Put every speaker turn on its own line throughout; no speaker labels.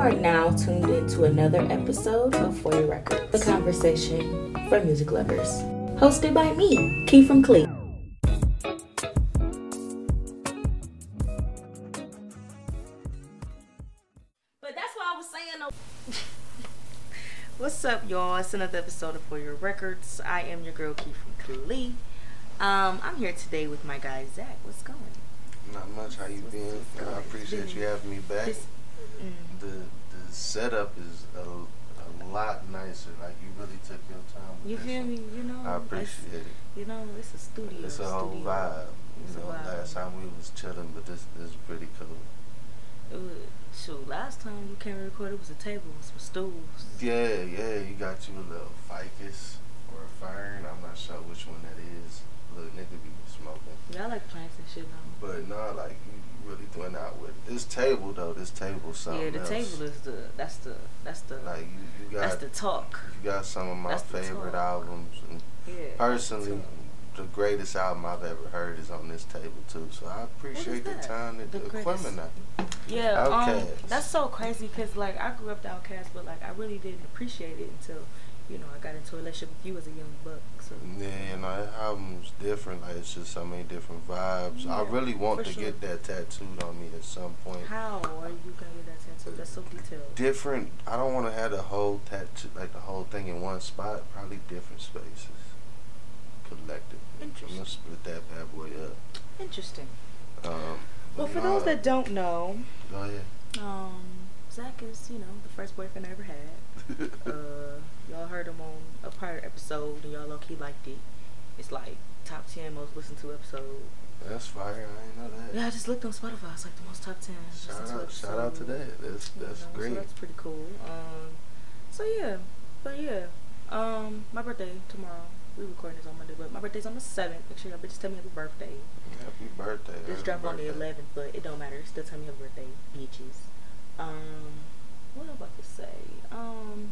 are now tuned into another episode of For Your Records, the conversation for music lovers. Hosted by me, Key from Clee. But that's what I was saying. What's up, y'all? It's another episode of For Your Records. I am your girl, Key from Clee. Um, I'm here today with my guy, Zach. What's going?
Not much. How you been? I appreciate you having me back.
This- mm.
The the setup is a, a lot nicer. Like you really took your time. With
You feel
one.
me? You know,
I appreciate it.
You know, it's a studio.
It's a whole
studio.
vibe. You know,
vibe.
last time we was chilling, but this this is pretty cool.
It was, shoot, last time you came to record, it was a table with some stools.
Yeah, yeah. You got you a little ficus or a fern. I'm not sure which one that is. Little nigga be smoking.
Yeah, I like plants and shit now.
But no, like you really went out with it. This table though. This table something
yeah, the
else.
table is the that's the that's the
like you you got
that's the talk.
You got some of my
That's
favorite albums. And
Yeah.
personally, the greatest album I've ever heard is on this table too. So I appreciate the time that
The
equipment.
Yeah, um, that's so crazy because like I grew up the Outkast, but like I really didn't appreciate it until you know I got into a relationship with you as a young buck. So
Yeah, you know, that album's different. Like it's just so many different vibes. I really want to
sure.
get that tattooed on me at some point.
how are you gonna get that tattoo? That's so detailed.
Different. I don't want to have the whole tattoo, like the whole thing in one spot. Probably different spaces, collectively. I'm
Interesting.
gonna split that bad boy up.
Interesting.
Um,
Well, for those that don't know,
go ahead.
um, Zach is you know the first boyfriend I ever had. uh, y'all heard him on a prior episode, and y'all low key liked it. It's like top ten most listened to episode.
That's fire. I ain't know that.
Yeah, I just looked on Spotify. It's like the most top ten.
Shout
listened to
out, shout out to that. That's
You
that's
know,
great.
So that's pretty cool. Um, so yeah, but yeah, um, my birthday tomorrow. We recording this on Monday, but my birthday's on the seventh. Make sure y'all bitches tell me happy birthday.
Happy birthday.
This drop on the eleventh, but it don't matter. Still tell me happy birthday, bitches. Um, what am I about to say? Um,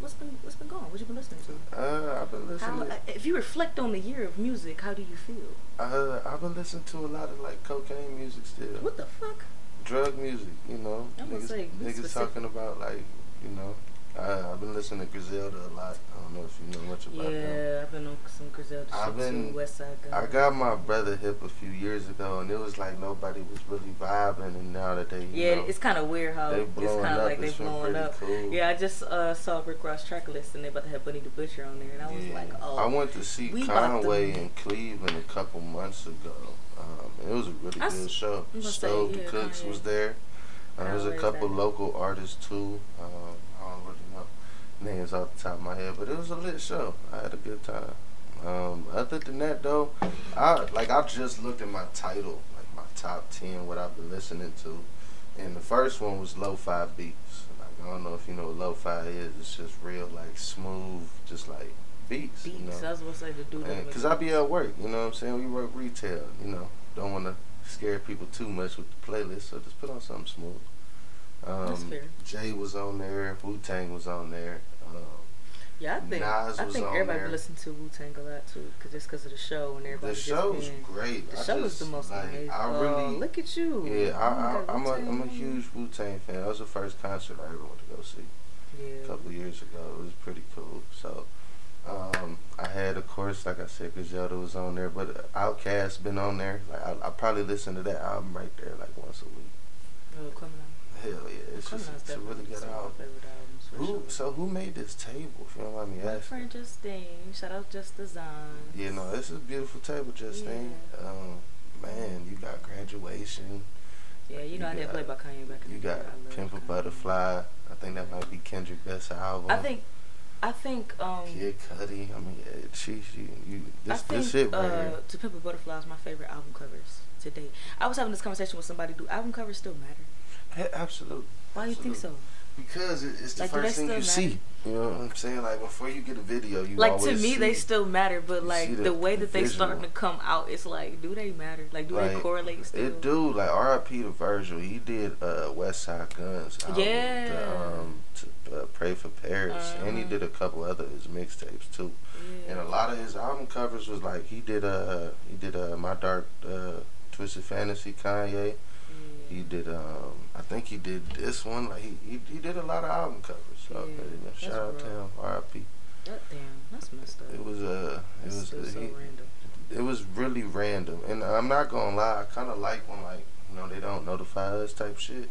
what's been what's been going? What you been listening to?
Uh, I've been
How,
listening.
uh, if you reflect on the year of music, how do you feel?
uh, I've been listening to a lot of like cocaine music still.
What the fuck?
Drug music, you know.
I'm gonna
niggas
say,
niggas
specific.
talking about like, you know. Uh, I've been listening to Griselda a lot. I don't know if you know much about them.
Yeah, I've been on some Griselda
I've been-
too. Westside Gunn.
I got my brother hip a few years ago, and it was like nobody was really vibing, and now that they,
Yeah,
know,
it's kind of weird how it's kind of like they
it's
blowing up.
cool.
Yeah, I just uh, saw Rick Ross track list and they about to have Benny the Butcher on there, and I was
Yeah.
like, oh,
I went to see
we about to-
Conway in Cleveland a couple months ago. Um, it was a really
I
good
s-
show.
I'm gonna say,
Stove the
yeah,
Cooks was there. Uh, there was a couple local artists too. Um, I don't really know names off the top of my head, but it was a lit show. I had a good time. Um, other than that though, I like I just looked at my title, like my top ten, what I've been listening to, and the first one was lo-fi beats. Like I don't know if you know what lo-fi is. It's just real like smooth, just like beats.
beats.
You know?
I was gonna say the dude. that
Because
makes-
I be at work, you know what I'm saying? We work retail, you know. Don't want to scare people too much with the playlist, so just put on something smooth. Um,
That's fair.
Jay was on there, Wu Tang was on there.
Yeah, I think
Nas
I think everybody
there.
be listening to Wu Tang a lot too, cause just because of the show and everybody.
the show's
being-
great.
The
I
show is
just,
the most
like,
amazing.
I
Oh,
really,
look at you.
yeah,
Oh,
I, I, I'm a, I'm a huge Wu Tang fan. That was the first concert I ever went to go see. a
Yeah.
couple years ago. It was pretty cool. So um, I had, of course, like I said, Griselda was on there, but Outkast been on there. Like I, I probably listen to that album right there like once a week.
Criminal.
Hell yeah, it's just
Criminal's
a really
some of my
album.
favorite albums for
Who,
sure.
so who made this table? If you don't mind me
My
asking.
friend Justine. Shout out Just Design.
You know, this is a beautiful table, Justine.
Yeah.
Um, man, you got graduation.
Yeah, you know I did play by Kanye back in
You got
day. I love
Pimp a
Kanye.
Butterfly. I think that might be Kendrick Best album.
I think, I think, um,
Kid Cudi. I mean, yeah, she, she, you. This,
I think
this it right
uh,
here.
To Pimp a Butterfly is my favorite album covers to date. I was having this conversation with somebody. Do album covers still matter?
Hey, absolutely.
Why do you think so?
Because it- it's the
Like,
first thing you
still
see. You know what I'm saying? Like before you get a video, you
Like to
always
me, they still matter, but like the,
the
way that they
visual.
starting to come out, it's like, do they matter? Like, do they correlate still?
It do like R.I.P. to Virgil. He did uh, Westside Gunn's. Album,
Yeah.
To, um, to uh, Pray for Paris, and he
Uh-huh.
did a couple other his mixtapes too.
Yeah.
And a lot of his album covers was like he did uh he did uh My Dark uh, Twisted Fantasy Kanye. He did. Um, I think he did this one. Like he, he, he did a lot of album covers. So
Yeah,
you know,
that's
shout out to him. R.I.P.
That, damn, that's messed up.
It was uh, it
That's
was
still so
he,
random.
it was really random, and I'm not gonna lie. I kind of like when like you know they don't notify us type shit.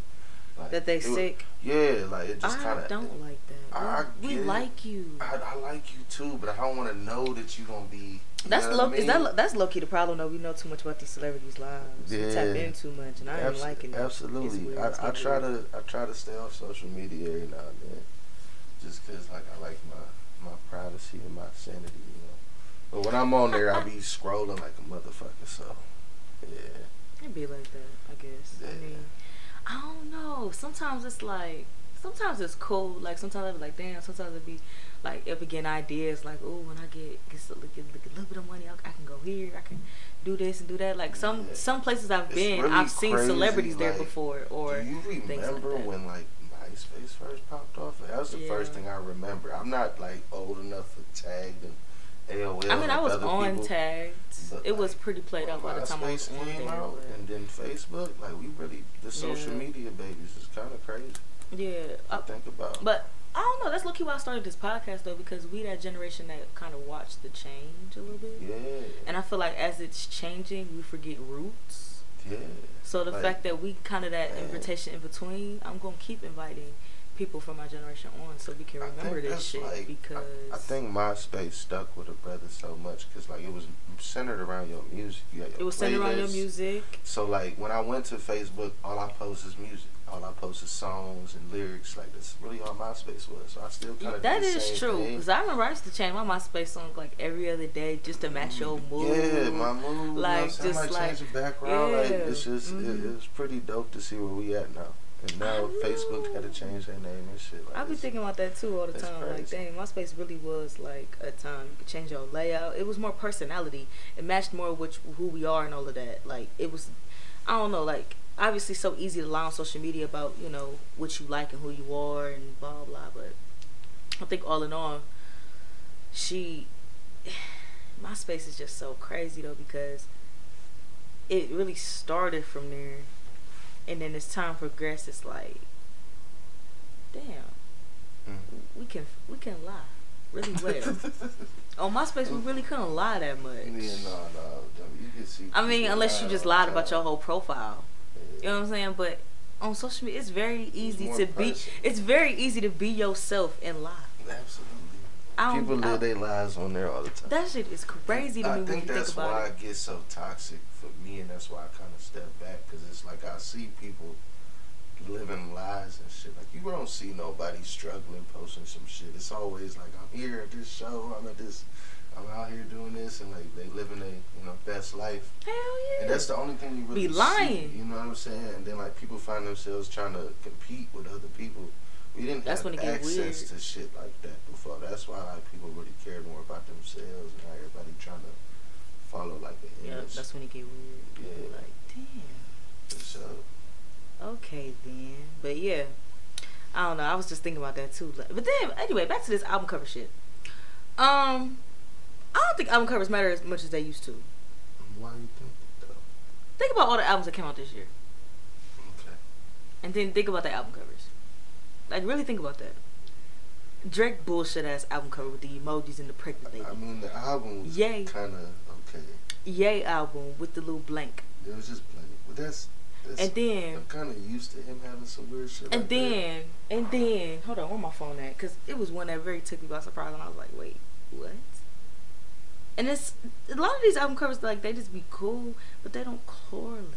Like,
That they
it was-
sick.
yeah, like it just kind of.
I don't like that.
I
we we like you.
I, I like you too, but I don't want to know that you gonna be.
That's low.
I
Is that that's low key the problem though? We know too much about these celebrities' lives. We tap in too much, and I ain't
Abs-
liking it.
Absolutely. I, I try
weird.
to I try to stay off social media every now and then, just cause like I like my my privacy and my sanity, you know. But when I'm on there, I be scrolling like a motherfucker. So yeah,
It'd be like that, I guess. I
Yeah.
mean, I don't know. Sometimes it's like, sometimes it's cool. Like sometimes I be like, damn. Sometimes it be like, if we get ideas, like, oh, when I get get, a, get, get a little bit of money, I, I can go here. I can do this and do that. Like some
Yeah.
some places I've
It's
been,
really
I've seen
crazy,
celebrities there before, or
do you
things like
remember when like MySpace first popped off? That was the first thing I remember. I'm not like old enough for tagged and AOL.
I mean, I was on
people.
tagged.
But,
It was pretty played out by the time I was
came
there.
out, and then Facebook, like we really the social
Yeah.
media babies is kind of crazy.
Yeah, I,
think about.
But I don't know. That's lucky why I started this podcast though, because we that generation that kind of watched the change a little bit.
yeah,
And I feel like as it's changing, we forget roots.
yeah,
So the
Like,
fact that we kind of that
man.
invitation in between, I'm gonna keep inviting people from my generation on so we can
I
remember
think
this shit
like-
because
I, I think MySpace stuck with a brother so much because like it was centered around your music. You your
it was centered around your music.
So like when I went to Facebook, all I post is music. All I post is songs and lyrics. Like that's really all MySpace was. So I still kind of
That is true. Because I remember I used to change my MySpace song like every other day just to match your mood.
Yeah, my mood.
Like,
Like, you know,
just
just like change the background. Like it's just
mhm.
it, it's pretty dope to see where we at now. And now Facebook had to change their name and shit. Like
I be thinking about that too all the time. Like,
crazy.
dang, MySpace really was like a time you could change your layout. It was more personality. It matched more with who we are and all of that. Like, it was, I don't know, like obviously so easy to lie on social media about you know what you like and who you are and blah blah. But I think all in all, she, MySpace is just so crazy though because it really started from there, and then as time progressed, it's like, damn
Mm.
we can we can lie really well. On MySpace, we really couldn't lie that much.
Yeah, no, no. You can see.
I mean, unless you just lied about your whole profile. You know what I'm saying? But on social media, it's very easy
more
to be. It's very easy to be yourself and lie.
Absolutely.
I
People live their lives on there all the time.
That shit is crazy to
I
me when
think
you think
that's
about
why
it.
it gets so toxic for me, and that's why I kind of step back because it's like I see people living lies and shit. Like you don't see nobody struggling posting some shit. It's always like I'm here at this show. I'm at this. I'm out here doing this, and like they living a you know best life.
Hell yeah.
And that's the only thing you really
Be
see,
lying.
you know what I'm saying? And then like people find themselves trying to compete with other people. We didn't
That's
have
when it get
access
weird.
to shit like that before. That's why like people really cared more about themselves and how everybody trying to follow like
yeah,
image.
that's when it get weird. People
Yeah.
like, damn.
Sure.
Okay then, but yeah, I don't know. I was just thinking about that too. But then, anyway, back to this album cover shit. Um, I don't think album covers matter as much as they used to.
Why you think that though?
Think about all the albums that came out this year,
Okay.
and then think about the album covers. Like, really think about that. Drake bullshit ass album cover with the emojis and the pregnant lady.
I mean the album was
Yay.
kind of okay.
Yay album with the little blank,
It was just plenty, but that's. that's
and then
I'm kind of used to him having some weird shit.
And
like that.
then, and then, hold on, where my phone at? Because it was one that very took me by surprise, and I was like, wait, what? And it's a lot of these album covers, like they just be cool, but they don't correlate.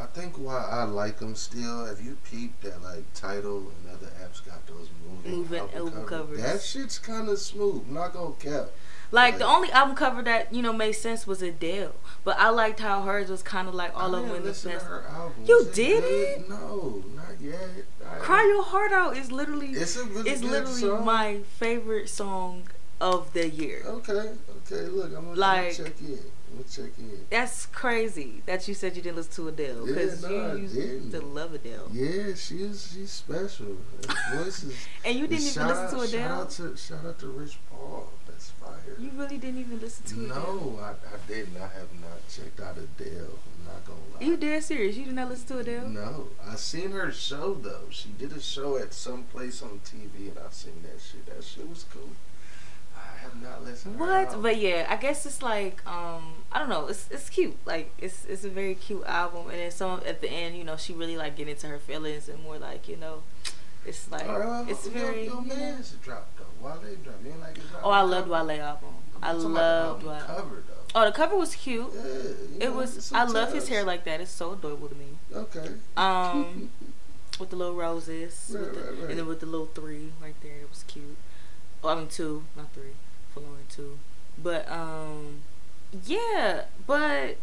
I think why I like them still, if you peep that like title and other apps got those moving,
Moving album covers.
That shit's kind of smooth. I'm not gonna cap.
Like the only album cover that you know made sense was Adele, but I liked how hers was kind of like all
I
over in the
listen to
past.
her album.
You
Was it
did
good?
it?
No, not yet. I-
Cry Your Heart Out is literally
It's really
it's literally
song.
my favorite song of the year.
Okay, okay. Look, I'm gonna
Like-
check in. Gonna check in.
That's crazy that you said you didn't listen to Adele
Yeah,
because
no, I
you used to love Adele.
Yeah, she's she's special. Her voice is.
And you didn't even listen to Adele.
Shout out to shout out to Rich Paul. That's fire.
You really didn't even listen to it.
No, I, I didn't. I have not checked out Adele. I'm not gonna lie.
Are You dead serious? You did not listen to Adele?
No, I seen her show though. She did a show at some place on TV, and I seen that shit. That shit was cool. Have not listened.
What? But yeah, I guess it's like um I don't know. It's it's cute. Like it's it's a very cute album, and then some at the end, you know, she really like get into her feelings and more like you know, it's like
Uh,
it's very.
Your
you know.
man's dropped though. Wale dropped. You ain't like his album?
Oh, I loved Wale album. I loved Wale.
cover though.
Oh, the cover was cute.
Yeah,
It
know,
was. I love his hair like that. It's so adorable to me.
Okay.
Um, with the little roses,
Right,
the,
right, right.
and then with the little three right there. It was cute. Oh, I mean two, not three. Two, but um, yeah, but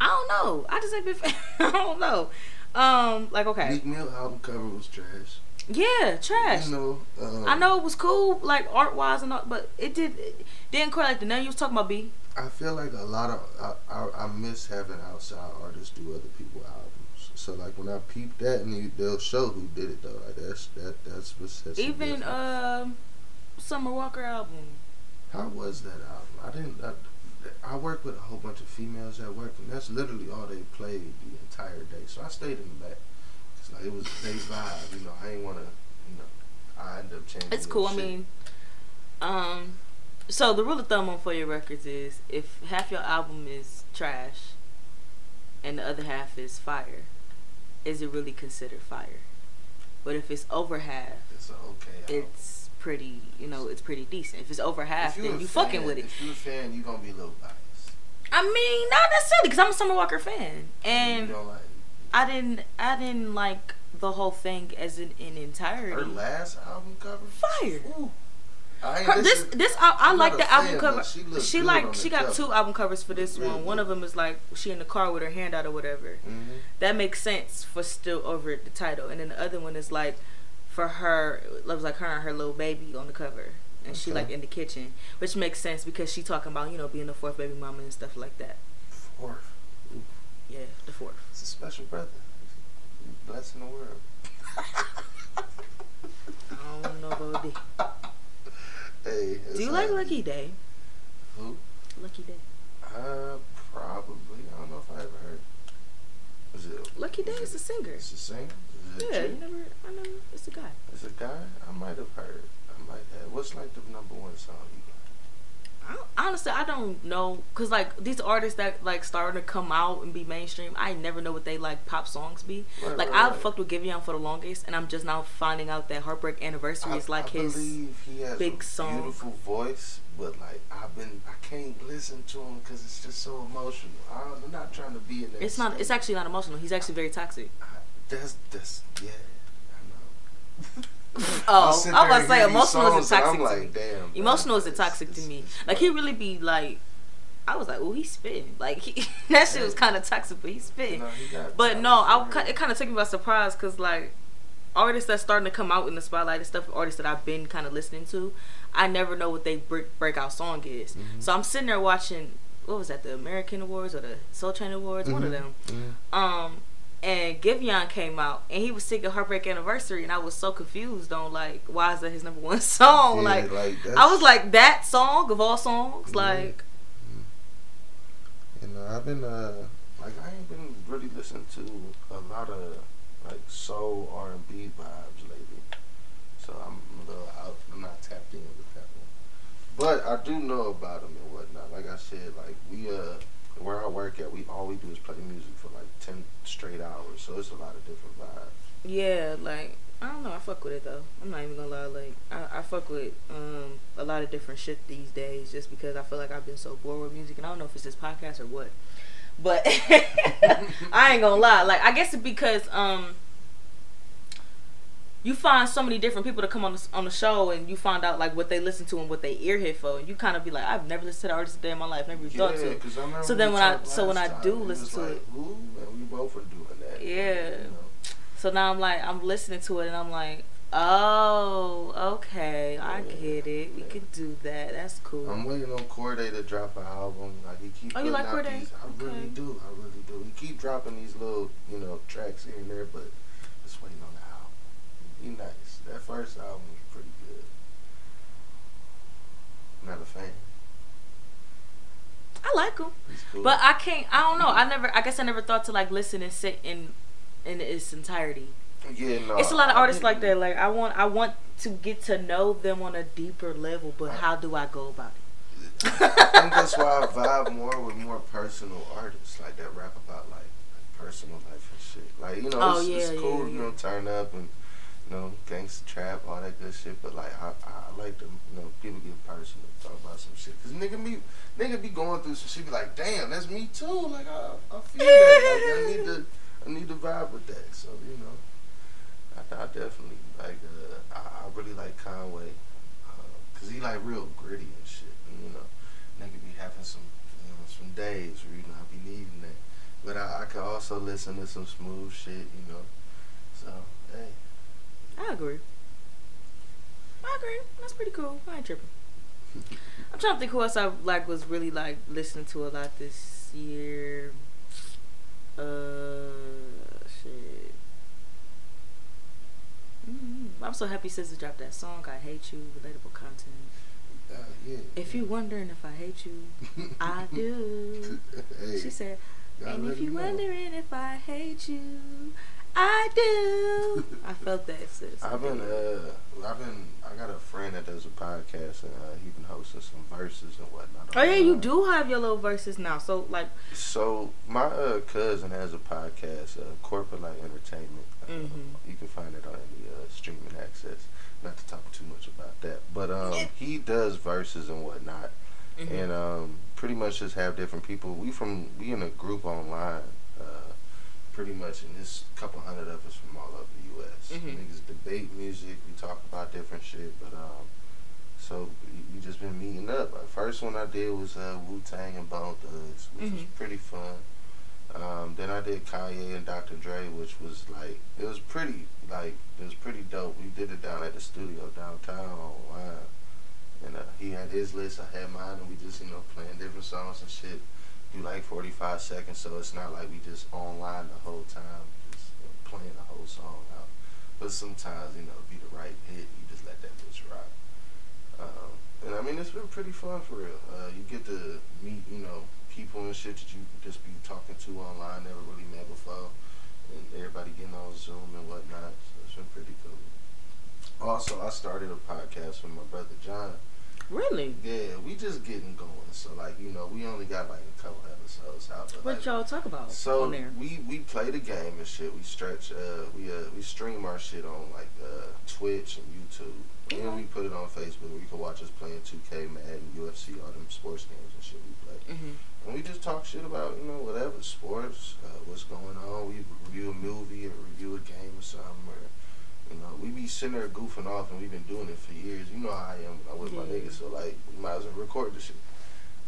I don't know. I just ain't been. I don't know. Um, like okay,
Meek Mill album cover was trash.
yeah, trash.
You know, um,
I know it was cool, like art wise and all, but it did it didn't quite like the name you was talking about. B.
I feel like a lot of I, I, I miss having outside artists do other people's albums. So like when I peep that and you, they'll show who did it though. Like that's that that's what sets it
Even um, Summer Walker album.
How was that album? I didn't. I, I work with a whole bunch of females at work, and that's literally all they played the entire day. So I stayed in the back. It's like it was they vibe. You know, I ain't want to. You know, I end up changing.
It's
their
cool. I mean, um, so the rule of thumb on for your records is if half your album is trash and the other half is fire, is it really considered fire? But if it's over half,
it's an okay. Album.
it's pretty. You know, it's pretty decent. If it's over half,
you
then you
fan,
fucking with it.
If you a fan, you gonna be a little biased.
I mean, not necessarily because I'm a Summer Walker fan, and
like
I didn't. I didn't like the whole thing as an, in entirety.
her last album cover.
Fire.
Ooh. I
Her, this this I, I like the album cover.
she
She like she got
cover.
two album covers for this
Really
one. One of them is like she in the car with her hand out or whatever.
Mhm.
That makes sense for still over the title. And then the other one is like for her. It was like her and her little baby on the cover, and she like in the kitchen, which makes sense because she talking about you know being the fourth baby mama and stuff like that.
Fourth.
Yeah, the fourth.
It's a special brother. Blessing the world.
I don't know about D.
Hey.
Do you like Lucky Daye?
Who?
Lucky Daye.
Uh, probably. I don't know if I ever heard. Is it?
Lucky Daye is a singer.
It's a singer. Is it
Yeah, you never. I never. It's a guy.
It's a guy. I might have heard. I might have. What's like the number one song you got?
I honestly, I don't know, cause like these artists that like starting to come out and be mainstream, I never know what they like pop songs be.
Right,
like
right,
I
right.
fucked with Giveon for the longest, and I'm just now finding out that Heartbreak Anniversary is like
I
his.
believe he has
big
a
song.
beautiful voice, but like I've been, I can't listen to him because it's just so emotional. I'm not trying to be in that.
It's not. It's actually not emotional. He's actually very toxic.
I, that's that's yeah. I know.
Oh, I was
there
about to say emotional
and
toxic
I'm
to
like,
me.
damn.
Emotional isn't toxic to me. Like he really be like, I was like, oh, he's spitting. Like he, that shit was kind of toxic, but he's spitting.
No, he
But no, I it kind of took me by surprise because like artists that's starting to come out in the spotlight and stuff, artists that I've been kind of listening to, I never know what they break breakout song is.
Mhm.
So I'm sitting there watching what was that, the American Awards or the Soul Train Awards, one of
Mhm.
them.
Mhm.
Um, and Giveon came out and he was singing Heartbreak Anniversary, and I was so confused on like why is that his number one song?
Yeah,
like,
like,
I was like that song of all songs,
Yeah.
like.
You know, I've been uh like I ain't been really listening to a lot of like soul R and B vibes lately. So I'm a little out. I'm not tapped in with that one. But I do know about them and whatnot. Like I said, like we uh where I work at, we all we do is play music ten straight hours. So it's a lot of different vibes.
Yeah, like I don't know. I fuck with it though. I'm not even gonna lie. Like I, I fuck with um a lot of different shit these days, just because I feel like I've been so bored with music, and I don't know if it's this podcast or what. But I ain't gonna lie. Like I guess it's because um you find so many different people to come on the, on the show, and you find out like what they listen to and what they ear hit for, and you kind of be like, I've never listened to the artist a day in my life, never even thought to.
'cause I remember
So then when I- so when
last
I do listen to
like,
it-
Who? And we both were doing that.
Yeah.
You know?
So now I'm like, I'm listening to it and I'm like, oh, okay, I get it. We
Yeah.
could do that. That's cool.
I'm waiting on Cordae to drop an album. Like he keep
Oh, you
putting
like
out
Cordae?
these. I really do. I really do. He keep dropping these little, you know, tracks here and there, but just waiting on pretty nice. That first album was pretty good.
Not
a fan. I like him, cool.
but I can't. I don't know. I never. I guess I never thought to like listen and sit in in its entirety.
Yeah, no,
it's a lot of artists like that. Like I want, I want to get to know them on a deeper level, but how do I go about it?
I think that's why I vibe more with more personal artists like that rap about like, like personal life and shit. Like you know,
oh,
it's,
yeah,
it's cool, yeah,
yeah.
you know, turn up and you know, trap, all that good shit. But like, I, I like to, you know, people get personal, talk about some shit. Cause nigga be, nigga be going through some shit. Be like, damn, that's me too. Like I, I feel that. Like I need to, I need to vibe with that. So you know, I, I definitely like. Uh, I, I really like Conway. Uh, Cause he like real gritty and shit. And, you know, nigga be having some, you know, some days where you know I be needing that. But I, I could also listen to some smooth shit, you know. So hey,
I agree. I agree. That's pretty cool. I ain't tripping. I'm trying to think who else I like was really like listening to a lot this year. Uh, shit. mm I'm so happy SZA dropped that song. I hate you. Relatable content.
uh, yeah.
If you wondering if I hate you, I do.
hey,
She said, and if you
him know.
wondering if I hate you, I do. I felt that, sis.
I've been, uh, I've been, I got a friend that does a podcast and uh, he been hosting some verses and whatnot.
Oh yeah, you
online.
do have your little verses now. So like,
So my uh, cousin has a podcast, uh, Corporate Light Entertainment. Uh,
Mhm.
You can find it on any uh, streaming access. Not to talk too much about that, but um, he does verses and whatnot,
mm-hmm.
and um, pretty much just have different people. We from we in a group online, pretty much, and there's a couple hundred of us from all over the U.S.
Mhm.
Niggas debate music. We talk about different shit, but um, so we, we just been meeting up. The first one I did was uh, Wu Tang and Bone Thugs, which was
Mhm.
pretty fun. Um, then I did Kanye and Dr. Dre, which was like it was pretty like it was pretty dope. We did it down at the studio downtown online, and uh, he had his list, I had mine, and we just you know playing different songs and shit. Do like forty five seconds, so it's not like we just online the whole time, just playing the whole song out. But sometimes you know be the right hit, you just let that bitch rock. Um, and I mean, it's been pretty fun for real. Uh, you get to meet, you know, people and shit that you just be talking to online, never really met before. And everybody getting on Zoom and whatnot. So it's been pretty cool. Also, I started a podcast with my brother John.
Really,
Yeah, we just getting going. So, like, you know, we only got like a couple episodes out. But,
what
like,
y'all talk about
so
on there?
we we play the game and shit. We stretch. Uh, we uh, we stream our shit on like uh, Twitch and YouTube, and we put it on Facebook where you can watch us playing 2K, Madden, UFC, all them sports games and shit we play.
Mm-hmm.
And we just talk shit about you know whatever sports, uh, what's going on. We review a movie or review a game or something. Or you know, we be sitting there goofing off, and we've been doing it for years. You know how I am I'm with my
Yeah.
niggas, so like we might as well record the shit.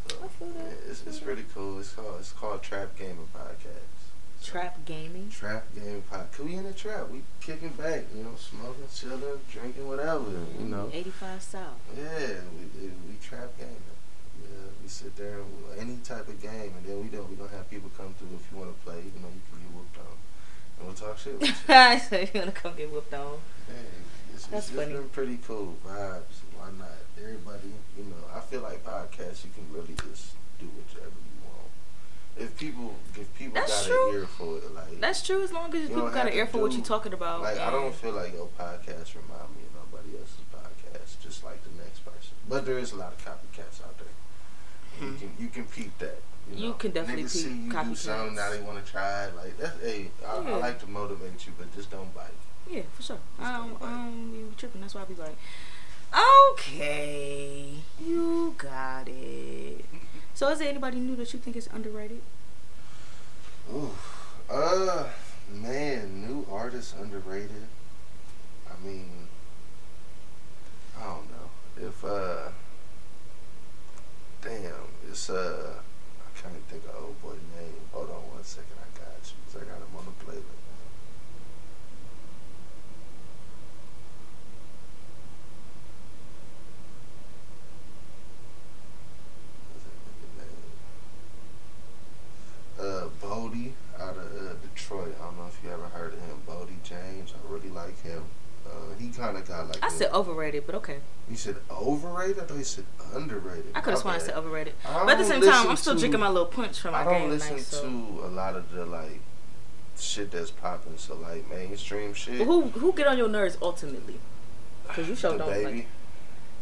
So,
I
yeah, it's, it's pretty cool. It's called it's called Trap Gaming Podcast. So,
Trap gaming.
Trap Gaming Podcast. Cause we in the trap. We kicking back. You know, smoking, chilling, drinking, whatever. You know.
85 South.
Yeah, we we trap gaming. Yeah, we sit there any type of game, and then we don't. We gonna have people come through if you want to play. You know, you can get whooped on, and we'll talk shit. With you.
I said you're gonna come get whooped on.
Hey, it's,
That's
it's,
funny.
it's been pretty cool vibes. Why not? Everybody, you know, I feel like podcasts you can really just do whatever you want. If people, if people
That's
got
true.
an ear for it, like
That's true. As long as
You
people got an ear
to
for what you're talking about.
Like I don't feel like your podcast remind me of nobody else's podcast, just like the next person. But there is a lot of copycats out there. You
Hmm.
can you can peep that. You,
You
know.
can definitely
Niggas see you do something now they want to try it. Like that's hey, I,
Yeah.
I like to motivate you, but just don't bite.
Yeah, for sure.
Just
I
don't
don't. I don't be tripping. That's why I be like, okay, you got it. So, is there anybody new that you think is underrated?
Ooh, uh, man, new artist underrated. I mean, I don't know if uh, damn, it's uh, I can't think of old boy name. Hold on one second, I got you. Cause I got him on the playlist. Uh, Bodie out of uh, Detroit. I don't know if you ever heard of him. Bodie James. I really like him. He kind of got like.
I said overrated, but okay.
You said overrated. I thought you said underrated.
I could have sworn I said overrated.
I
But at the same time, I'm still
to-
drinking my little punch from my game.
I don't
game
listen
night. So.
to a lot of the like shit that's popping. So like mainstream shit.
But who who get on your nerves ultimately? Because you sure
the
don't
baby.
like.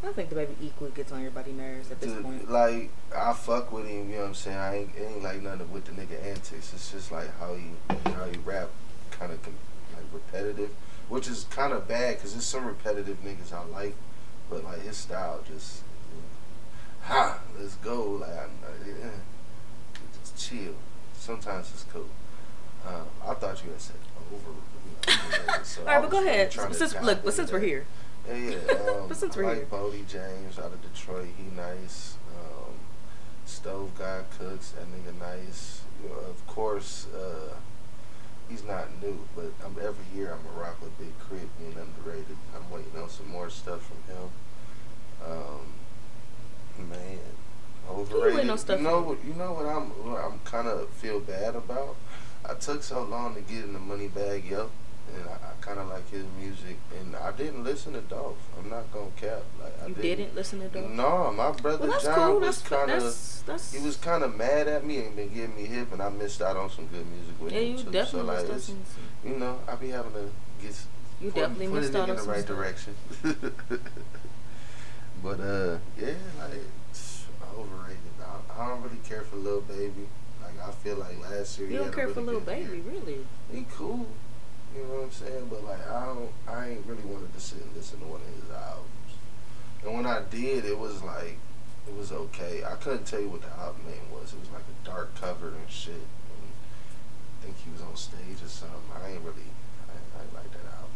I think the baby equally gets on everybody's nerves at this point.
like I fuck with him, you know what I'm saying? I ain't, it ain't like nothing with the nigga antics. It's just like how he how he rap, kind of like repetitive, which is kind of bad because there's some repetitive niggas I like, but like his style just, ha, let's go, like I, yeah, just chill. Sometimes it's cool. Um, I thought you had said over. You know, so
All
I
right, but go ahead. Since look, but since we're here,
Yeah, yeah. Um,
But since we're
like
here.
Bodie James out of Detroit. He nice. Um, Stove God Cooks. That nigga nice. You know, of course, uh, he's not new, but I'm, every year I'm a rock with Big K.R.I.T. being underrated. I'm waiting on some more stuff from him. Um, man, overrated.
on stuff
you know what? You know what I'm. What I'm kind of feel bad about. I took so long to get in the money bag, yo and I, I kind of like his music. And I didn't listen to Dolph. I'm not gonna cap. Like I
you
didn't.
didn't listen to Dope.
No, my brother
Well,
John
cool.
was kind of. He was kind of mad at me and been giving me hip, and I missed out on some good music with
yeah,
him
you
too.
definitely
so like,
missed out
it's, you know, I be having to get.
You
put-
definitely
put
missed
it
out
in the right
stuff.
direction. but uh, yeah, like overrated. I, I don't really care for Lil Baby. Like I feel like last year he
You don't care for
good
baby,
year.
really?
He cool. You know what I'm saying? But like I don't I ain't really wanted to sit and listen to one of his albums. And when I did it was like it was okay. I couldn't tell you what the album name was. It was like a dark cover and shit. And I think he was on stage or something. I ain't really I I ain't like that album.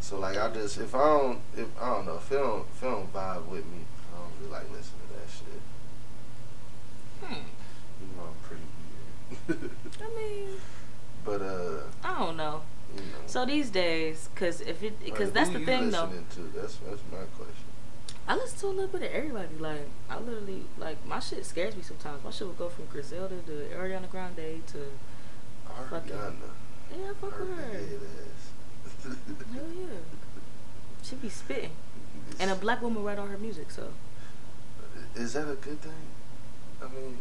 So like I just if I don't if I don't know, if it don't if it don't vibe with me, I don't really like listening to that shit.
Hmm.
You know I'm pretty weird.
I mean,
but uh
I don't know. So these days, cause if it, because
Like,
that's the thing though.
That's that's my question.
I listen to a little bit of everybody. Like I literally like my shit scares me sometimes. My shit will go from Griselda to Ariana Grande to Fucking-
Ariana,
yeah, I fuck
her
with her.
head ass.
Hell yeah, she be spitting, and a black woman write all her music. So
Is that a good thing? I mean,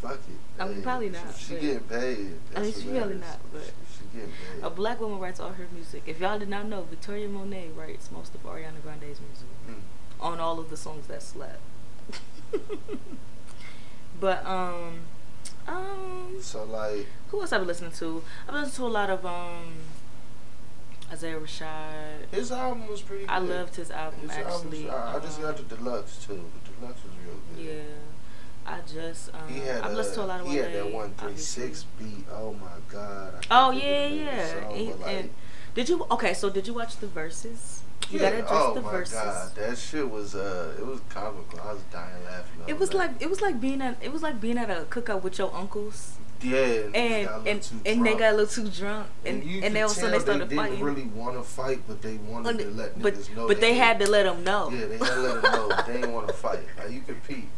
fuck it.
I mean, probably not,
She
but-
getting paid.
I mean, she really
matters.
not, but
she, she getting paid.
a black woman writes all her music. If y'all did not know, Victoria Monet writes most of Ariana Grande's music
Mm.
on all of the songs that slap. but um, um,
So like,
who else I've been listening to? I've been listening to a lot of um, Isaiah Rashad.
his album was pretty.
I
good.
loved his album
His
actually.
album, I, I just got
Um,
the deluxe too. The deluxe was real good.
Yeah, I just um,
He had
I've listened to a lot of
He had that one three six beat. Oh my god. I
Oh yeah,
the name of the
yeah.
song,
And-
like,
and did you okay? So did you watch the verses? You
yeah.
gotta address
oh
the
my
verses.
god, that shit was uh, it was comical. I was dying laughing.
It was
that.
like it was like being at it was like being at a cookout with your uncles,
yeah, and
and and, and they got a little too drunk, and
you
and,
could
then all of a sudden they started
didn't
fighting.
really want to fight, but they wanted
And-
to let
but
niggas know.
but they
did.
had to let them know.
Yeah, they had to let them know they didn't want to fight. Like you could peep.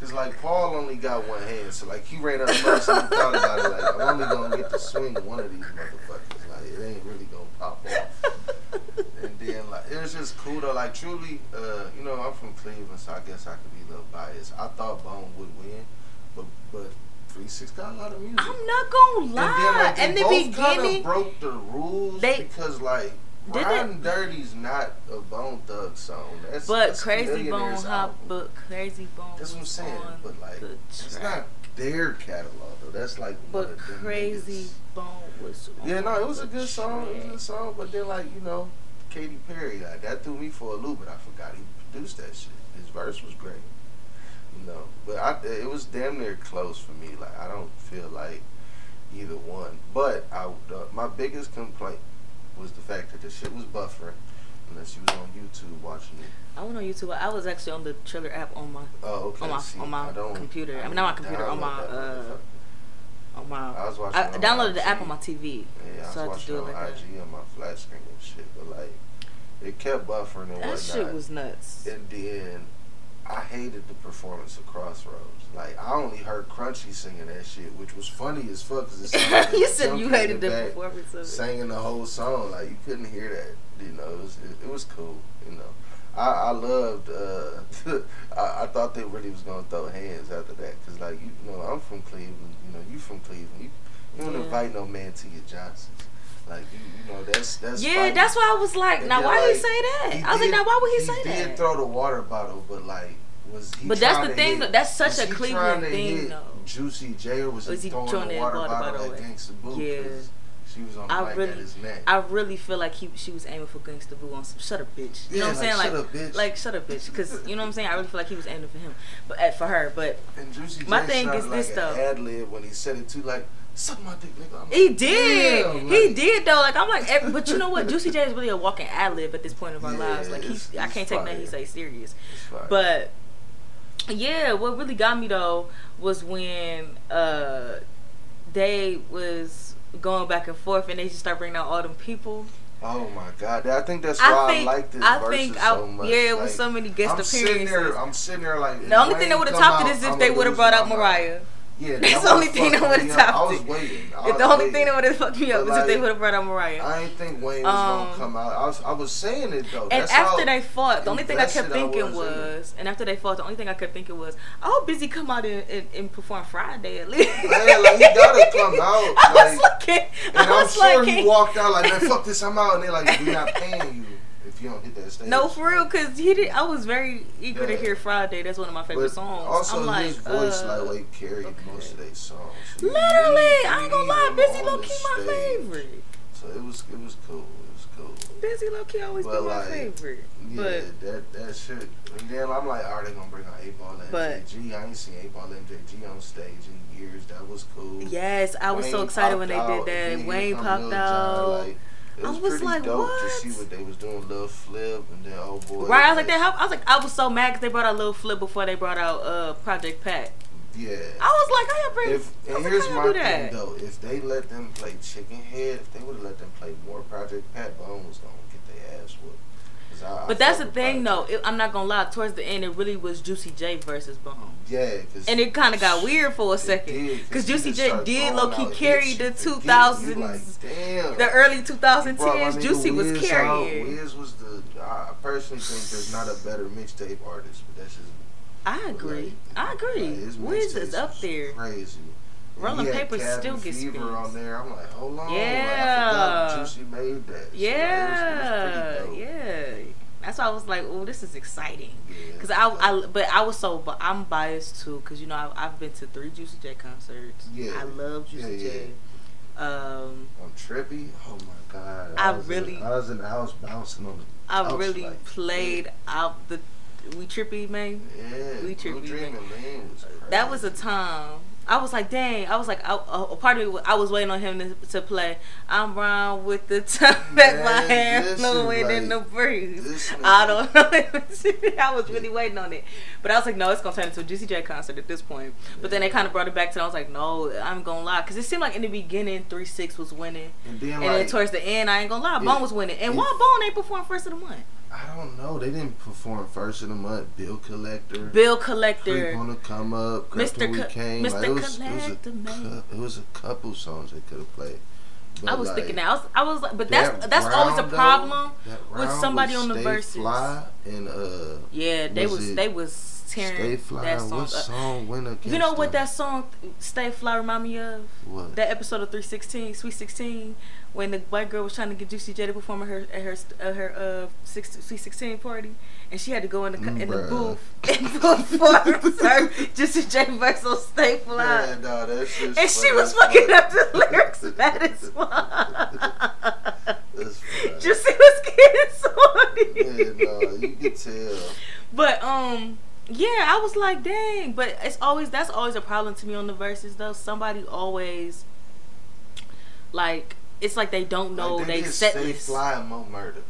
Cause like Paul only got one hand, so like he ran up first and he thought about it. Like I'm only gonna get to swing one of these motherfuckers. Like it ain't really gonna pop off. And then like it was just cool though. Like truly, uh, you know, I'm from Cleveland, so I guess I could be a little biased. I thought Bone would win, but but Three Six got a lot of music.
I'm not gonna lie.
And then like they
In the
both
beginning,
of broke the rules
They-
because like
Did
Riding Dirty's not a Bone Thug song. That's
but
that's
Krayzie Bone Hop, but Krayzie Bone.
That's what I'm saying. But like, it's not their catalog though. That's like
But Crazy
niggas.
Bone was.
Yeah, no, it was a good song. It was a good song. But then like you know, Katy Perry, like that threw me for a loop. But I forgot he produced that shit. His verse was great. You know, but I it was damn near close for me. Like I don't feel like either one. But I uh, my biggest complaint was the fact that the shit was buffering. Unless you was on YouTube watching it.
I went on YouTube. I was actually on the Triller app on my
Oh, okay.
On my-
See,
on my
I
computer. I
don't
mean, not my computer, on my,
that
uh, on my.
I was watching.
I
on
downloaded the
IG.
app on my TV,
Yeah, I
so I
was
had to do it
on
like that.
IG on my flat screen and shit, but like it kept buffering and
That
whatnot.
shit was nuts.
and then I hated the performance of Crossroads. Like I only heard Crunchy singing that shit, which was funny as fuck. Cause it
you said you hated the
back
performance of it.
Singing the whole song, like you couldn't hear that. You know, it was, it, it was cool. You know, I, I loved. Uh, I, I thought they really was gonna throw hands after that, cause like you know, I'm from Cleveland. You know, you from Cleveland. You, you don't
Yeah.
invite no man to your Johnsons. Like you, you know, that's that's.
Yeah,
fighting.
that's why I was like,
And
now why did he say that?
He
I was like, now why would he,
he
say that?
He did throw the water bottle, but like, was he?
But that's the thing,
hit-
that's such a Cleveland thing, though.
Juicy J, or was,
Was
he throwing
throwing
the water,
water
bottle,
bottle
at Gangsta Boo?
Yeah.
She was on the
I really-
at his neck.
I really feel like he she was aiming for Gangsta Boo on some shut up bitch. You know what I'm saying?
like,
Like,
shut up, bitch.
like shut up bitch, because you know what I'm saying. I really feel like he was aiming for him, but uh, for her. But
and Juicy
my
J
thing is
like
this,
an
though.
ad lib when he said it too, like suck my dick, nigga. I'm
he
like,
did,
damn,
he did though. Like I'm like, but you know what? Juicy J is really a walking ad lib at this point of our
Yeah,
lives. Like I can't take that he say serious. But yeah, what really got me though was when uh they was going back and forth and they just start bringing out all them people.
oh my god, I think that's why I,
I
like this
I think I,
so much.
yeah, it was
Like,
so many guest
I'm
appearances.
sitting there, I'm sitting there like
the only thing that would have topped it is if they would have brought out Mariah.
Yeah,
That's the only thing that would've
me up. I
topped
was
it.
waiting. I was
the only
waiting.
thing that would have fucked me up was if they
like,
would have brought out Mariah.
I didn't think Wayne was
Um,
gonna come out. I was, I was saying it though.
and
That's
after they fought, the only thing I kept
invested I
thinking
was
was, and after they fought, the only thing I kept thinking was, I hope Bizzy come out and, and, and perform Friday at least.
Yeah, like, he gotta come out,
I was
like-
looking.
And
I
I'm sure
like,
he walked out like, man, fuck this, I'm out. And they're like, we're not paying you if you don't hit that stage.
No, for real, cause he did. I was very eager to hear Friday. That's one of my favorite
But
songs.
also,
I'm like,
his voice
uh,
like like carried
okay.
most of their songs. So
Literally, I ain't gonna lie,
Bizzy
low key my favorite.
So it was, it was cool. It was cool.
Bizzy low key always
But,
been my favorite.
Yeah,
But
that that shit. And then I'm like, are they gonna bring out Eight Ball and
But-
MJG? I ain't seen Eight Ball and MJG on stage in years. That was cool.
yes, I was so excited when they
popped
did that. Wayne popped out.
like, it
I
was,
was
pretty
like,
dope
what?
to see what they was doing. Lil Flip and then oh boy.
Right, I was like that. I was like, I was so mad because they brought out Lil Flip before they brought out uh Project Pat.
Yeah.
I was like, how y'all bring?
If
I
and
was like,
here's my thing though, if they let them play Chicken Head, if they would have let them play more Project Pat, Bone was gonna get their ass whooped. I- I
But that's the thing, though. It, I'm not gonna lie. Towards the end, it really was Juicy J versus Bone.
Yeah,
And it kind of got weird for a second. Because Juicy J did low key carry the
you forget. You
2000s,
like, damn.
the early
He
2010s.
nigga
Juicy was
Wiz out.
carrying.
Wiz was the. I personally think there's not a better mixtape artist, but that's just.
I agree. I agree.
Like,
Wiz is up there.
Crazy.
Rolling
he had
Papers
Cabin
still gets
Fever
spins.
on there. I'm like, hold on.
Yeah.
Like, I Juicy made that. So, like,
Yeah,
it was, it was
yeah. That's why I was like, "Oh, this is exciting."
Yeah,
Cause I, I, but I was so, but I'm biased too. Cause you know, I've, I've been to three Juicy J concerts.
Yeah.
I love Juicy
Yeah,
J. Um,
on Trippy, oh my god!
I
in-
really-
I was in the house bouncing on the.
I really
like,
played out the we trippy man.
Yeah,
We Trippy,
Dreaming Lane was crazy.
That was a time. I was like, dang. I was like, I, a part of me, I was waiting on him to, to play. I'm round with the time back my hand
listen,
flowing in the breeze. I don't know. I was really waiting on it, but I was like, no, it's gonna turn into a Juicy J concert at this point. But then they kind of brought it back to. I was like, no, I'm gonna lie, because it seemed like in the beginning, Three Six was winning,
And then
and
like,
then towards the end, I ain't gonna lie, Bone was winning, and why Bone ain't perform first of the month?
I don't know. They didn't perform first of the month. Bill Collector.
Bill
Creep
Collector.
on the come up.
Mr. Co-
came.
Mr.
Like, it, was, it, was
Collector,
a, it was a couple songs they could have played.
I was
like,
thinking that. I was, I was like, but that's
that
that's always a
round, though,
problem. with somebody on the
Stay
verses.
Fly and uh,
Yeah, they
Was
was, they was tearing
Stay Fly.
that song.
What
up.
song went against
You know what
them?
that song "Stay Fly" remind me of?
What?
That episode of 316, Sweet 16, when the white girl was trying to get Juicy J to perform at her at her at her uh six, Sweet 16 party, and she had to go in the in the booth and perform her Juicy J verse on "Stay Fly."
Yeah,
And she was fucking
fuck.
up the lyrics bad as
fine.
Juicy was getting sorry.
Yeah, no, you can tell.
But um, yeah, I was like, dang. But it's always that's always a problem to me on the verses though. Somebody always like it's like they don't know
like,
they,
did
set
Stay
list.
Fly and Mo Murder.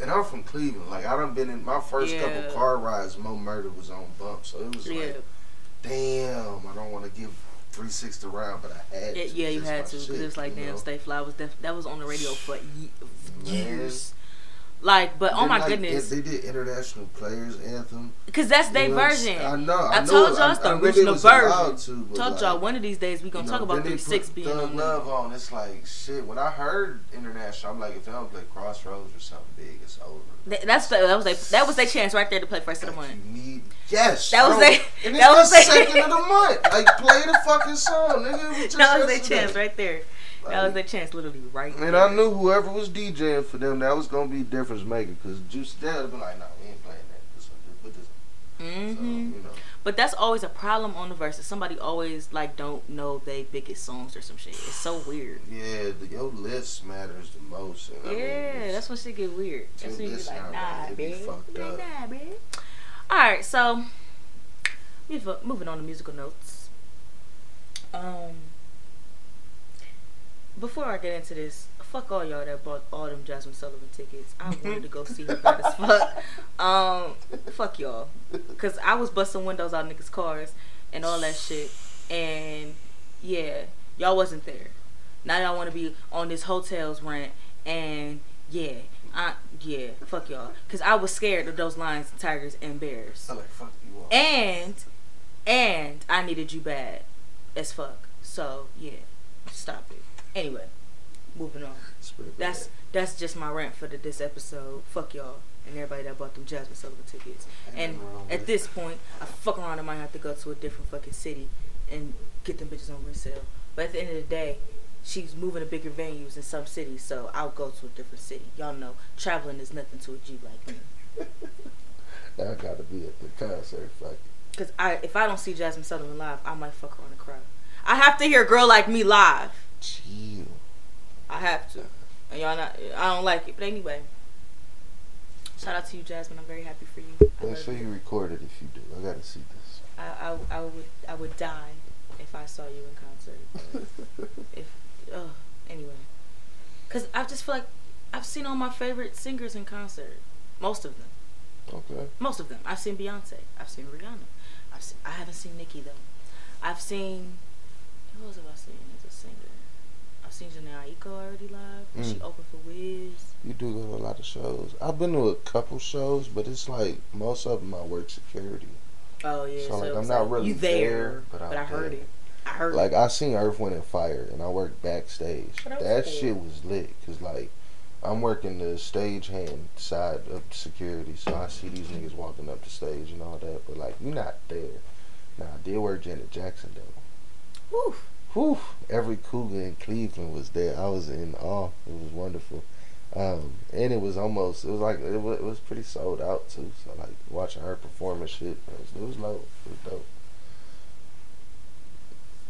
And I'm from Cleveland. Like I done been in my first
Yeah.
couple car rides. Mo Murder was on bump, so it was
Yeah,
like, damn. I don't want to give 360 round, but I had.
yeah,
to.
yeah, you had to because it was like damn,
know?
Stay Fly was def- that was on the radio for ye- years. Like, but oh
Then,
my
like,
goodness,
they did international players anthem.
because that's their
You know what I'm
version.
I know.
I
I, know,
told y'all it's the original version.
To,
Told
like,
y'all one of these days we gonna
you
talk about three six being on.
Love on. It's like shit. When I heard international, I'm like, if they don't play Crossroads or something big, it's over.
Th- That's the, that was they that was their chance right there to play first of the month.
you need yes.
That was they-
And
that was
the second of the month. Like play the fucking song, nigga. Just
That was their chance right there. That was their chance, literally right.
And
there.
I knew whoever was DJing for them, that was gonna be difference maker. Cause Juice Dad would be like, nah, we ain't playing that. This one, just put this. on." So you know,
But that's always a problem on the verses. Somebody always like don't know they biggest songs or some shit. It's so weird.
yeah, the, your list matters the most. And I mean,
yeah, that's when shit get weird. That's when you be like, nah,
be
Like. Nah, bitch. All right, so moving on to musical notes. Um, before I get into this, fuck all y'all that bought all them Jazmine Sullivan tickets. I wanted to go see her bad as fuck. Um, fuck y'all, cause I was busting windows out niggas' cars and all that shit, and yeah, y'all wasn't there. Now y'all want to be on this hotel's rent, and yeah, I yeah, fuck y'all, cause I was scared of those lions, tigers, and bears,
I'm like, fuck you all.
and and I needed you bad as fuck. So yeah, stop it. Anyway, moving on. That's that's just my rant for the, this episode. Fuck y'all and everybody that bought them Jazmine Sullivan tickets. And
nothing wrong with
at this point, I fuck around and might have to go to a different fucking city and get them bitches on resale. But at the end of the day, she's moving to bigger venues in some cities, so I'll go to a different city. Y'all know traveling is nothing to a G like me.
I gotta be at the concert. Fuck it.
Cause I if I don't see Jazmine Sullivan live, I might fuck around the crowd. I have to hear a girl like me live.
Chill.
I have to. And y'all not I don't like it. But anyway. Shout out to you, Jazmine. I'm very happy for you. I,
Make sure you record it if you do. I gotta see this.
I, I, I would I would die if I saw you in concert. If oh anyway. Cause I just feel like I've seen all my favorite singers in concert. Most of them.
okay.
Most of them. I've seen Beyonce. I've seen Rihanna. I've seen, I haven't seen Nicki though. I've seen who else have I seen as a singer? I've seen Jhené Aiko already live.
Mm.
She opened for Wiz.
You do go to a lot of shows. I've been to a couple shows, but it's like most of them I work security.
Oh yeah.
So, like, I'm not really
you there,
there, but I'm
I heard
there.
it. I heard
Like. I seen Earth, Wind and Fire, and I worked backstage.
That
That
cool.
shit was lit, cause like I'm working the stage hand side of security, so I see these niggas walking up the stage and all that. But like, you're not there. Now I did work Janet Jackson though.
Whew.
Whew, every cougar in Cleveland was there. I was in awe. It was wonderful. Um, and it was almost, it was like, it was, it was pretty sold out too. So like watching her perform and shit, it was, it was dope. It was dope.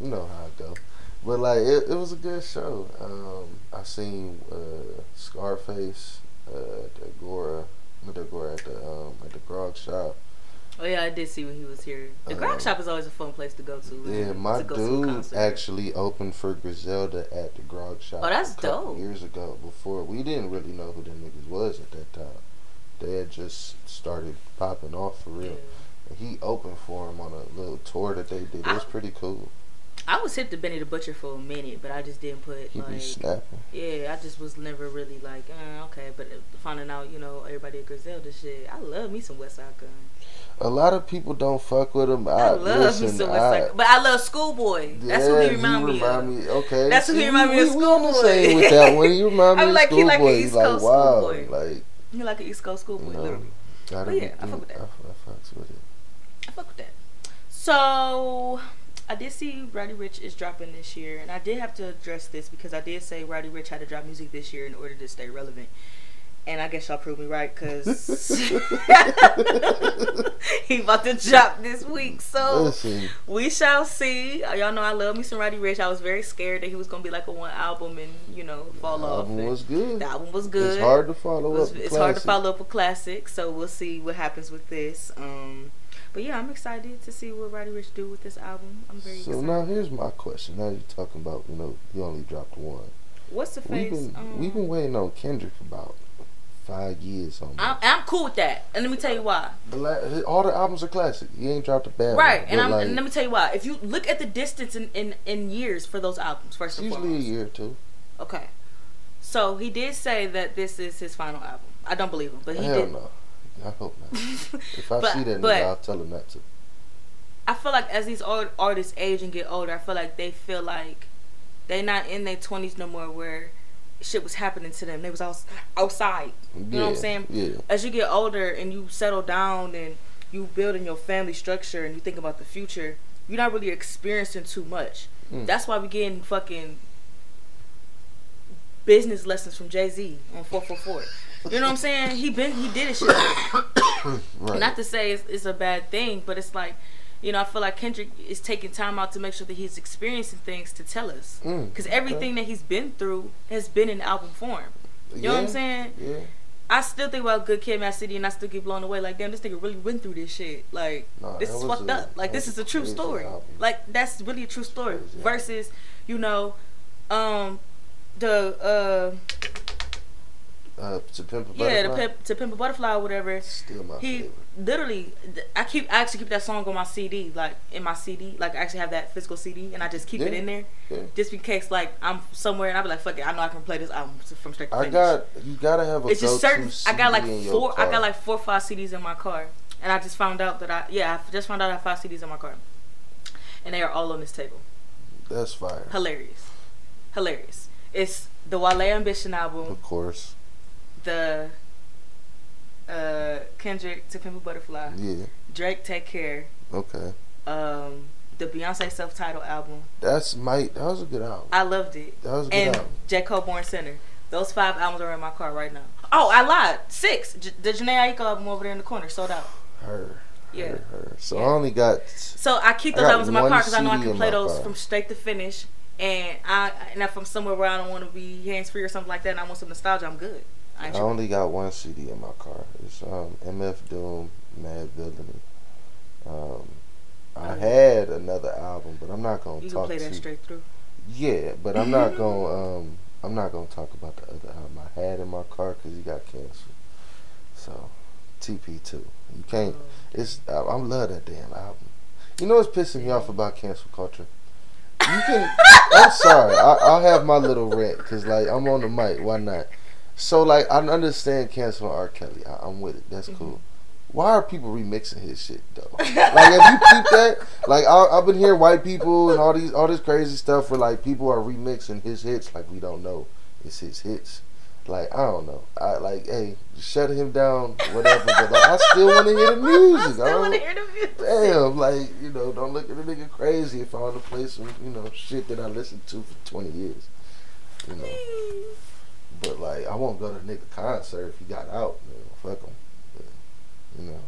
You know how it go. But like, it, it was a good show. Um, I seen, uh, Scarface, uh, Agora, not Agora, at the, um, at the Grog Shop.
Oh yeah, I did see when he was here. The
Uh,
grog shop is always a fun place to go to.
Yeah, my
to
dude actually opened for Griselda at the Grog Shop.
Oh, that's dope.
Years ago, before we didn't really know who them niggas was at that time. They had just started popping off for real.
Yeah.
And he opened for him on a little tour that they did. It was
I-
pretty cool.
I was hip to Benny the Butcher for a minute, but I just didn't put
He be
like.
snapping.
Yeah, I just was never really like, uh, okay. But finding out, you know, everybody at Griselda shit, I love me some West Side Gun.
A lot of people don't fuck with him. I,
I love
listen,
me some
I,
Westside Gunn. But I love Schoolboy. That's who he
yeah,
remind me
remind
of.
me- Okay,
That's who he remind me of,
we on the
Schoolboy.
with that one. You remind me
I'm
of
like, he like an
Schoolboy.
East
like
Coast
wow,
Schoolboy.
like
You like an East Coast Schoolboy,
No.
literally.
gotta
But yeah, I fuck with that.
I, I fucks with it.
I fuck with that. So I did see Roddy Ricch is dropping this year, and I did have to address this because I did say Roddy Ricch had to drop music this year in order to stay relevant. And I guess y'all proved me right because he about to drop this week. So
Listen,
we shall see. Y'all know I love me some Roddy Ricch. I was very scared that he was gonna be like a one album and you know fall
the
off.
album was good.
the album was good.
It's hard to follow
It was-
up.
it's hard to
classic.
follow up a classic, so we'll see what happens with this. Um, but yeah, I'm excited to see what Roddy Ricch do with this album. I'm very
So
excited.
now here's my question. Now you're talking about, you know, he only dropped one.
What's the
We've been
um,
we've been waiting on Kendrick for about five years on
I'm, I'm cool with that, and let me tell you why.
the la- all the albums are classic. He ain't dropped a bad one,
Right, and,
like,
and let me tell you why. If you look at the distance in, in, in years for those albums, first and
usually a year or two.
Okay. So he did say that this is his final album. I don't believe him, but he
Hell
did.
no. I hope not. If I
But-
see that nigga, I'll tell him not to.
I feel like as these old artists age and get older, I feel like they feel like they're not in their twenties no more where shit was happening to them. They was out, outside. You know what I'm saying?
Yeah.
As you get older and you settle down and you building your family structure and you think about the future, you're not really experiencing too much.
Mm.
That's why we getting fucking business lessons from Jay Z on four four four. You know what I'm saying? He been he did his shit.
Right.
Not to say it's, it's a bad thing, but it's like, you know, I feel like Kendrick is taking time out to make sure that he's experiencing things to tell us.
Mm,
Because
okay.
everything that he's been through has been in album form. You know what I'm saying?
Yeah.
I still think about Good Kid, Mad City, and I still get blown away. Like, damn, this nigga really went through this shit. Like,
Nah,
this is fucked
a-
up. Like, this is
a
a true story.
album.
Like, that's really a true story. Versus, you know, um, the uh,
Uh, to pimp a
yeah, the
Butterfly?
pimp, to Pimp a Butterfly or whatever.
Still my
he
favorite.
literally i keep i actually keep that song on my cd like in my cd like i actually have that physical cd and i just keep it in there
Yeah.
just in case like i'm somewhere and i'll be like fuck it i know i can play this album from straight to
I
finish
got you gotta have a
it's just certain i got like
CD
four i got like four or five cds in my car and i just found out that i yeah i just found out i have five cds in my car and they are all on this table
That's fire.
hilarious hilarious it's the wale ambition album
Of course.
The uh kendrick to pimp a butterfly
Yeah.
drake take care
Okay.
um the Beyonce self-titled album.
That's my. That was a good album.
I loved it.
That was a good
And
album.
J. Cole Born Sinner. Those five albums are in my car right now. Oh, I lied. Six. J- the Jhené Aiko album over there in the corner sold out.
Her.
Yeah.
Her. her. So
Yeah.
I only got.
So I keep those
got
albums in my car because I know I can play those
car.
from straight to finish. And I and if I'm somewhere where I don't want to be hands free or something like that, and I want some nostalgia, I'm good. I
I only got one CD in my car. It's um, MF Doom, Madvillainy. Um, I had another album, but I'm not gonna
you can
talk
play that
to.
straight through.
Yeah, but I'm not gonna. Um, I'm not gonna talk about the other album I had in my car because he got canceled. So, TP2. You can't.
Oh.
It's. I, I love that damn album. You know what's pissing me off about cancel culture? You can. I'm sorry. I, I'll have my little rant because like I'm on the mic. Why not? So like I understand canceling R. Kelly. I, I'm with it. That's mm-hmm. cool. Why are people remixing his shit though? like have you peeped that? Like I, I've been hearing white people and all these all this crazy stuff where like people are remixing his hits like we don't know it's his hits. Like I don't know. I like hey shut him down whatever. but like, I still want to hear the music.
I still want to hear the music.
Damn, like, you know, don't look at a nigga crazy if I want to play some, you know, shit that I listened to for 20 years. You know, but like, I won't go to a nigga concert if he got out. Know, fuck him. But, you know,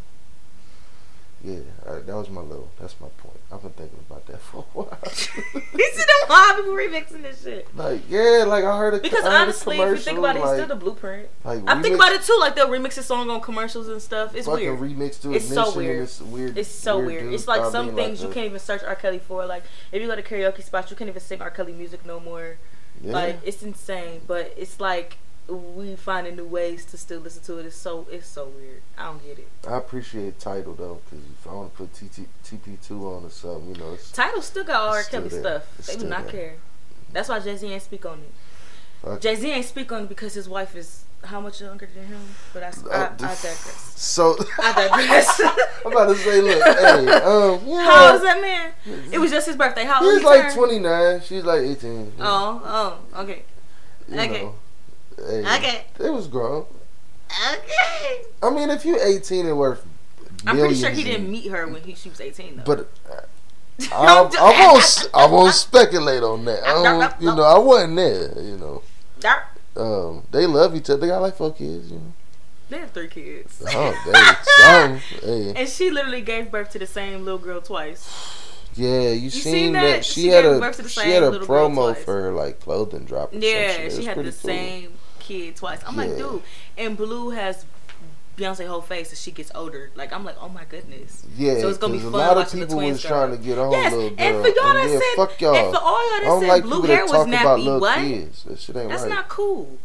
yeah, I, that was my little, that's my point. I've been thinking about that for a while.
You see them why people remixing this shit.
like, yeah, like I heard a
Because
heard
honestly, if you think about it, it's still the blueprint.
like
I think about it too. Like they'll remix a song on commercials and stuff. It's weird.
remix to
It's so weird.
it's weird.
It's so weird.
dudes
It's like some things
like
you can't even search R. Kelly for. Like if you go to karaoke spots, you can't even sing R. Kelly music no more.
Yeah.
Like it's insane. But it's like we finding new ways to still listen to it. It's so it's so weird. I don't get it.
I appreciate Tidal though, because if I want to put TT, TP2 on or something, you know,
Tidal still got all R. Kelly stuff.
It's
they do not
there.
care. That's why Jay Z ain't speak on it. Jay Z ain't speak on it because his wife is how much younger than him. But I, I,
Uh,
I digress.
So
I digress.
I'm about to say, look, hey, um, you
How old is that man? It was just his birthday. How old
he's
he
like
turned?
29, she's like 18.
Oh, oh, okay.
you
okay.
know. Hey,
Okay.
It was grown.
Okay.
I mean, if you're 18 and worth
I'm pretty sure he didn't meet her when he she was 18 though.
But uh, I, I won't. I won't speculate on that. I don't, you know, I wasn't there. You know. Um, they love each other. They got like four kids. You know,
They have three kids.
oh, they, hey.
And she literally gave birth to the same little girl twice.
Yeah, you,
seen
seen,
that?
that? She,
She
had
gave
a
birth to the
she
same
had a promo for like clothing drop.
Yeah, she had the
cool.
same kid twice. I'm like, dude. And Blue has Beyonce whole face as she gets older. Like I'm like, oh my goodness.
Yeah,
So it's gonna be fun
a lot of people was trying to get on
Yes,
little girl.
and for y'all that
yeah,
said,
fuck y'all.
and for all y'all that said
like
blue hair
that
was nappy, what?
kids. That shit ain't
That's
right.
not cool.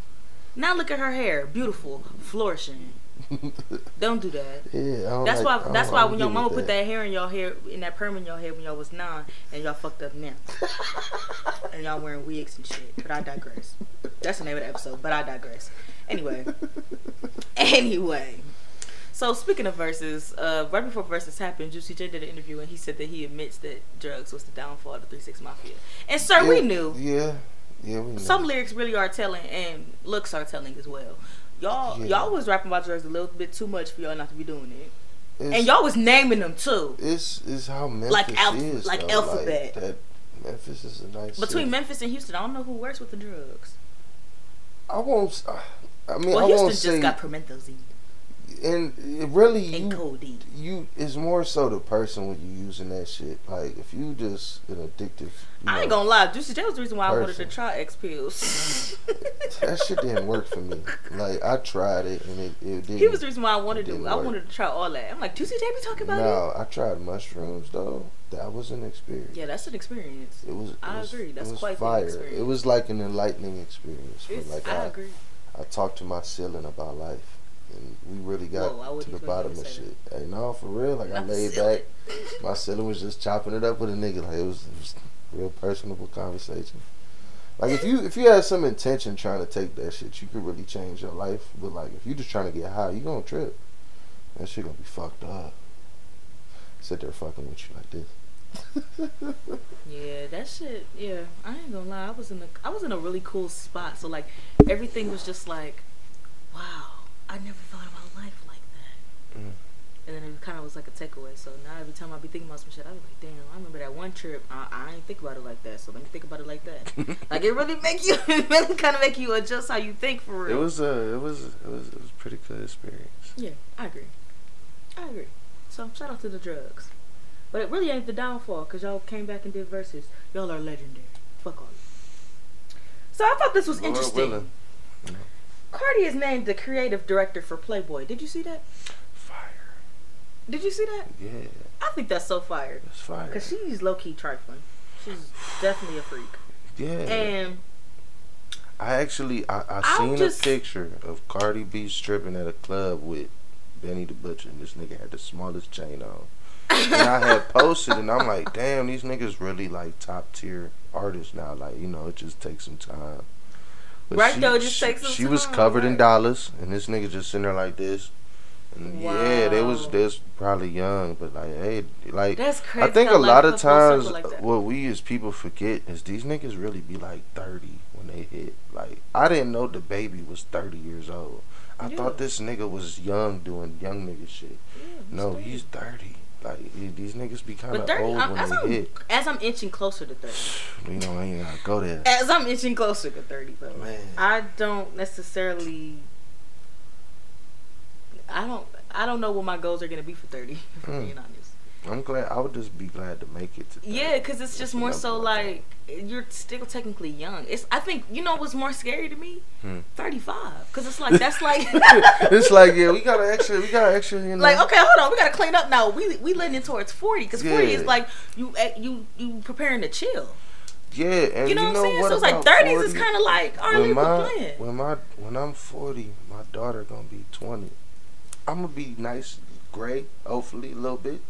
Now look at her hair, beautiful, flourishing. Don't do that.
yeah, I don't
That's
like,
why. That's why when your mama
with
put that hair in your hair, in that perm in your hair when y'all was nine, and y'all fucked up now, and y'all wearing wigs and shit. But I digress. That's the name of the episode. But I digress. Anyway. anyway. So speaking of verses, uh, right before verses happened, Juicy J did an interview and he said that he admits that drugs was the downfall of the Three Six Mafia. And sir,
yeah,
we knew.
Yeah, yeah, we knew.
Some lyrics really are telling, and looks are telling as well. Y'all,
Yeah.
y'all was rapping about drugs a little bit too much for y'all not to be doing it,
It's-
and y'all was naming them too.
It's it's how Memphis
Like alph-
is.
like
though.
alphabet.
that Memphis is a nice.
Between
city.
Memphis and Houston, I don't know who works with the drugs.
I won't. s- I mean,
Well,
I
Houston
won't
just
say.
got promethazine
and it really,
and
you,
codeine.
you it's more so the person when you using that shit. Like if you just an addictive.
I ain't gonna lie, Juicy J was the reason why I wanted to try X pills.
That shit didn't work for me. Like I tried it and it, it didn't.
he was the reason why I wanted to.
didn't
I wanted to try all that. I'm like, Juicy J be talking about it.
No, I tried mushrooms though. That was an experience.
Yeah, that's an experience.
It was. It
I
was,
agree. That's
it was
quite the
fire.
experience.
It was like an enlightening experience. Like
I
I,
agree.
I talked to my ceiling about life, and we really got
Whoa,
to the bottom of shit. Hey, no, for real. Like I laid
ceiling.
back. My ceiling was just chopping it up with a nigga. Like it was, it was real personable conversation. Like if you if you had some intention trying to take that shit, you could really change your life. But like if you just trying to get high, you gonna trip. That shit gonna be fucked up. Sit there fucking with you like this.
Yeah, that shit. Yeah, I ain't gonna lie. I was in a I was in a really cool spot. So like everything was just like, wow, I never thought about life like that.
Mm.
And then it kind of was like a takeaway. So now every time I be thinking about some shit, I be like, damn, I remember that one trip. I, I ain't think about it like that. So let me think about it like that. like it really make you, it really kind of make you adjust how you think for real.
It was a it was it was it was a pretty good experience.
Yeah, I agree. I agree. So shout out to the drugs. But it really ain't the downfall because y'all came back and did verses. Y'all are legendary. Fuck all you. So I thought this was
Lord
interesting.
willing.
Cardi is named the creative director for Playboy. Did you see that?
Fire.
Did you see that?
Yeah,
I think that's so fire.
it's fire.
Because she's low key trifling. She's definitely a freak.
yeah.
And
I actually I, I seen
just-
a picture of Cardi B stripping at a club with Benny the Butcher and this nigga had the smallest chain on. And I had posted and I'm like, damn, these niggas really like top tier artists now. Like, you know, it just takes some time.
Right,
she,
though, it just
she,
takes some
She was
time,
covered in dollars and this nigga just sitting there like this. And yeah, they was
Wow.
they was probably young, but like hey like
that's crazy.
I think a lot of
comes full circle
times
like
what we as people forget is these niggas really be like 30 when they hit. Like I didn't know the baby was 30 years old. I
Yeah.
thought this nigga was young doing young nigga shit.
Yeah,
No,
straight.
he's 30. Like he- these niggas be kind of
30,
old
I'm,
when
as,
they
I'm,
hit.
as I'm inching closer to 30.
You know, I ain't gotta go there.
As I'm inching closer to 30, though.
Man.
I don't necessarily. I don't. I don't know what my goals are gonna be for 30. If I'm
Mm.
being honest.
I'm glad. I would just be glad to make it to.
Yeah, because it's just more so like you're still technically young. It's. I think you know what's more scary to me?
Hmm.
35. Because it's like that's like.
it's like yeah, we got to extra. We got to extra. You know.
Like okay, hold on, we gotta clean up now. We we leaning towards forty because forty is like you eh, you you preparing to chill.
Yeah, and
You know what I'm saying?
what
so it's like thirties is kind of like right,
when my
plan.
when my when I'm forty, my daughter gonna be twenty. I'm gonna be nice, gray, hopefully a little bit.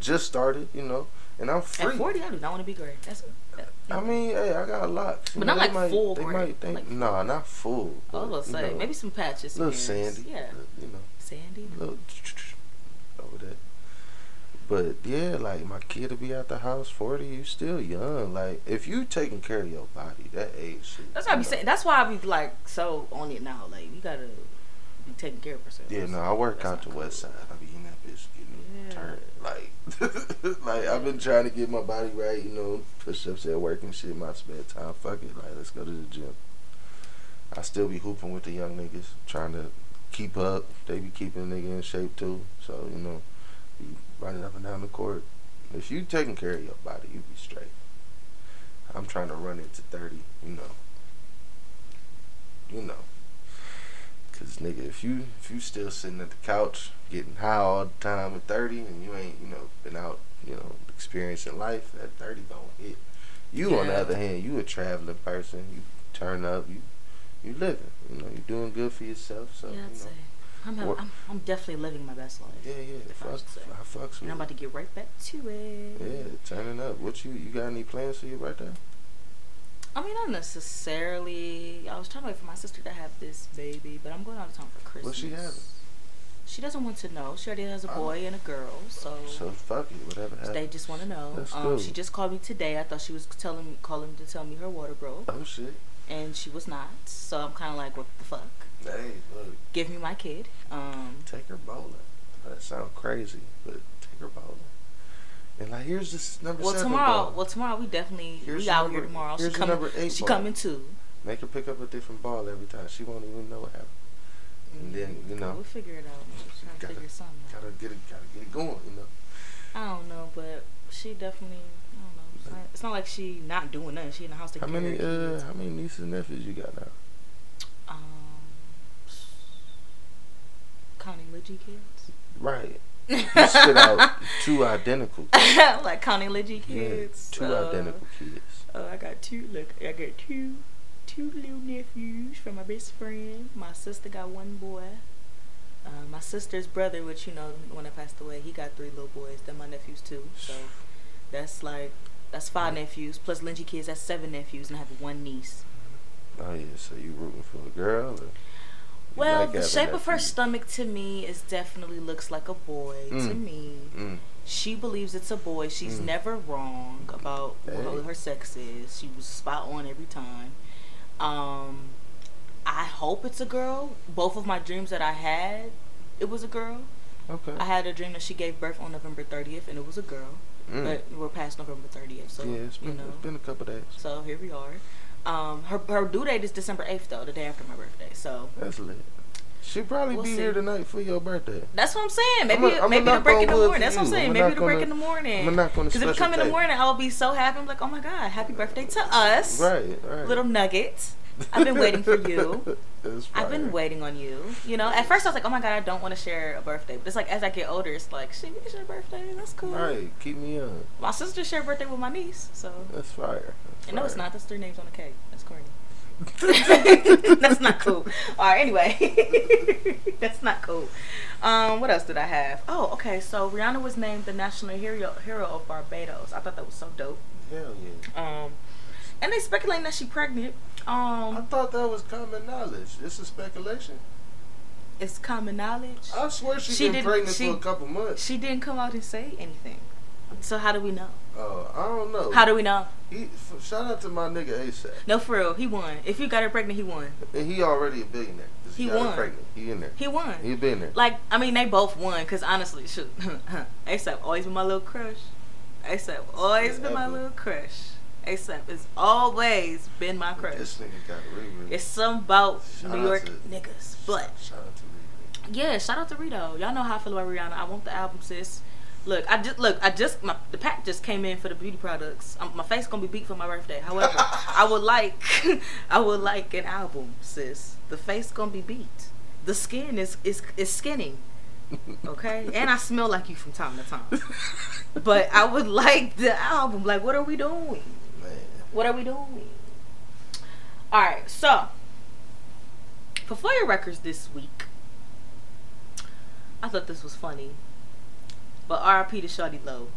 Just started, you know, and I'm free.
At forty, I do not want to be gray. That's. That,
I mean, hey, I got locks. you
But
know,
not like
might,
full
They
gray,
might think,
like
no, not full.
I was gonna say
know,
maybe some patches,
little sandy,
Yeah,
you know,
sandy.
little over there. But yeah, like my kid to be at the house forty, you still young. Like if you taking care of your body, that age. Shit,
That's what I be
know.
saying. That's why I be like so on it now. Like you gotta be taking care of yourself.
Yeah, no, I work
That's
out the
cool.
west side. I be in that bitch getting
Yeah.
turned. Like, I've been trying to get my body right, you know, push ups at work and shit. My spare time, fuck it. Like, let's go to the gym. I still be hooping with the young niggas, trying to keep up. They be keeping a nigga in shape too. So you know, be running up and down the court. If you taking care of your body, you be straight. I'm trying to run it to thirty. You know. You know. Cause nigga, if you if you still sitting at the couch getting high all the time at thirty, and you ain't you know been out you know experiencing life, at thirty gonna hit. You on the other hand, you a traveling person. You turn up, you you living. You know, you doing good for yourself. So
Yeah,
you know,
say. I'm, I'm, I'm definitely living my best life.
yeah, yeah.
I
Fuck,
say.
I fucks with.
And I'm about to get right back to it.
Yeah, turning up. What you you got any plans for you right there?
I mean, not necessarily. I was trying to wait for my sister to have this baby, but I'm going out of town for Christmas.
What's she having?
She doesn't want to know. She already has a
Oh.
boy and a girl, so,
So fuck it, whatever
they just want to know.
That's
um,
cool.
She just called me today. I thought she was telling me, calling to tell me her water broke,
Oh shit.
and she was not. So I'm kind of like, what the fuck?
Hey, look,
Give me my kid. Um,
take her bowling. That sounds crazy, but take her bowling. And like, here's this number
well,
seven
tomorrow,
ball.
well, tomorrow we definitely
Here's
we out
number-
here tomorrow. She
here's the
coming.
number eight
She
ball.
coming too.
Make her pick up a different ball every time. She won't even know what happened. And then, you know,
we'll figure it out. We'll try to
gotta-
figure something out.
Gotta get it, gotta get it going, you know.
I don't know, but she definitely. I don't know. It's not, it's not like she not doing nothing. She in the house
How
taking
many,
care of
uh, how many nieces and nephews you got now?
Um, counting Lidgy kids.
Right. You spit out two identical. Kids.
like counting Lidgy
Yeah,
kids.
two
Uh,
identical kids.
Oh, I got two. Look, I got two, two little nephews from my best friend. My sister got one boy. Uh, my sister's brother, which you know, when I passed away, he got three little boys. They're my nephews too. So that's like that's five nephews plus Lynchy kids. That's seven nephews, and I have one niece.
Oh yeah, so you rooting for a girl? Or
Well,
like
the shape of her
nephews?
stomach to me is definitely looks like a boy to
Mm.
me.
Mm.
She believes it's a boy. She's
Mm.
never wrong about
Hey.
what her sex is. She was spot on every time. Um, I hope it's a girl. Both of my dreams that I had, it was a girl.
Okay.
I had a dream that she gave birth on November 30th, and it was a girl.
Mm.
But we're past November 30th, so
yeah, it's been
you know.
it's been a couple days.
So here we are. Um, her her due date is December 8th, though, the day after my birthday. So
That's lit. She probably
We'll
be
see.
here tonight for your birthday.
That's what I'm saying. Maybe
I'ma- I'ma
maybe the break in the morning. That's what I'm saying.
I'ma
Maybe the break in the morning.
On a
Because if you
special
come in the morning, I'll be so happy. I'm like, oh my god, happy birthday to us,
Right, right.
little nugget. I've been waiting for you. I've been waiting on you. You know, at first I was like, oh my god, I don't want to share a birthday. But it's like as I get older, it's like, shit, we can share a birthday. That's cool.
Right, keep me up.
My sister shared a birthday with my niece, so.
That's fire. That's
And no, it's not. That's three names on a cake. That's corny. That's not cool. All right. Anyway, that's not cool. Um, what else did I have? Oh, okay. So Rihanna was named the national hero hero of Barbados. I thought that was so dope.
Hell yeah.
Um, and they speculating that she pregnant.
I
Um,
thought that was common knowledge. This is speculation.
it's common knowledge.
I swear she's
She
been
didn't-
pregnant
she-
for a couple months.
She didn't come out and say anything. So how do we know?
Uh, I don't know.
How do we know?
He, f- shout out to my nigga ASAP.
No, for real, he won. If you got her pregnant, he won.
And he already a billionaire.
He
got her
won.
pregnant. He in there.
He won.
He been there.
Like, I mean, they both won. Cause honestly, shoot, ASAP always been my little crush. ASAP always been my little crush. ASAP has always been my crush.
This nigga got.
It's something about
Shout
New York
to-
niggas. But
Shout out to Riri.
yeah, shout out to Rito. Y'all know how I feel about Rihanna. I want the album, sis. Look, I just look. I just my the pack just came in for the beauty products. Um, my face gonna be beat for my birthday. However, I would like, I would like an album, sis. The face gonna be beat. The skin is is is skinning. Okay, and I smell like you from time to time. But I would like the album. Like, what are we doing? What are we doing? All right, so for Fire Records this week, I thought this was funny. But RIP to Shawty Lo.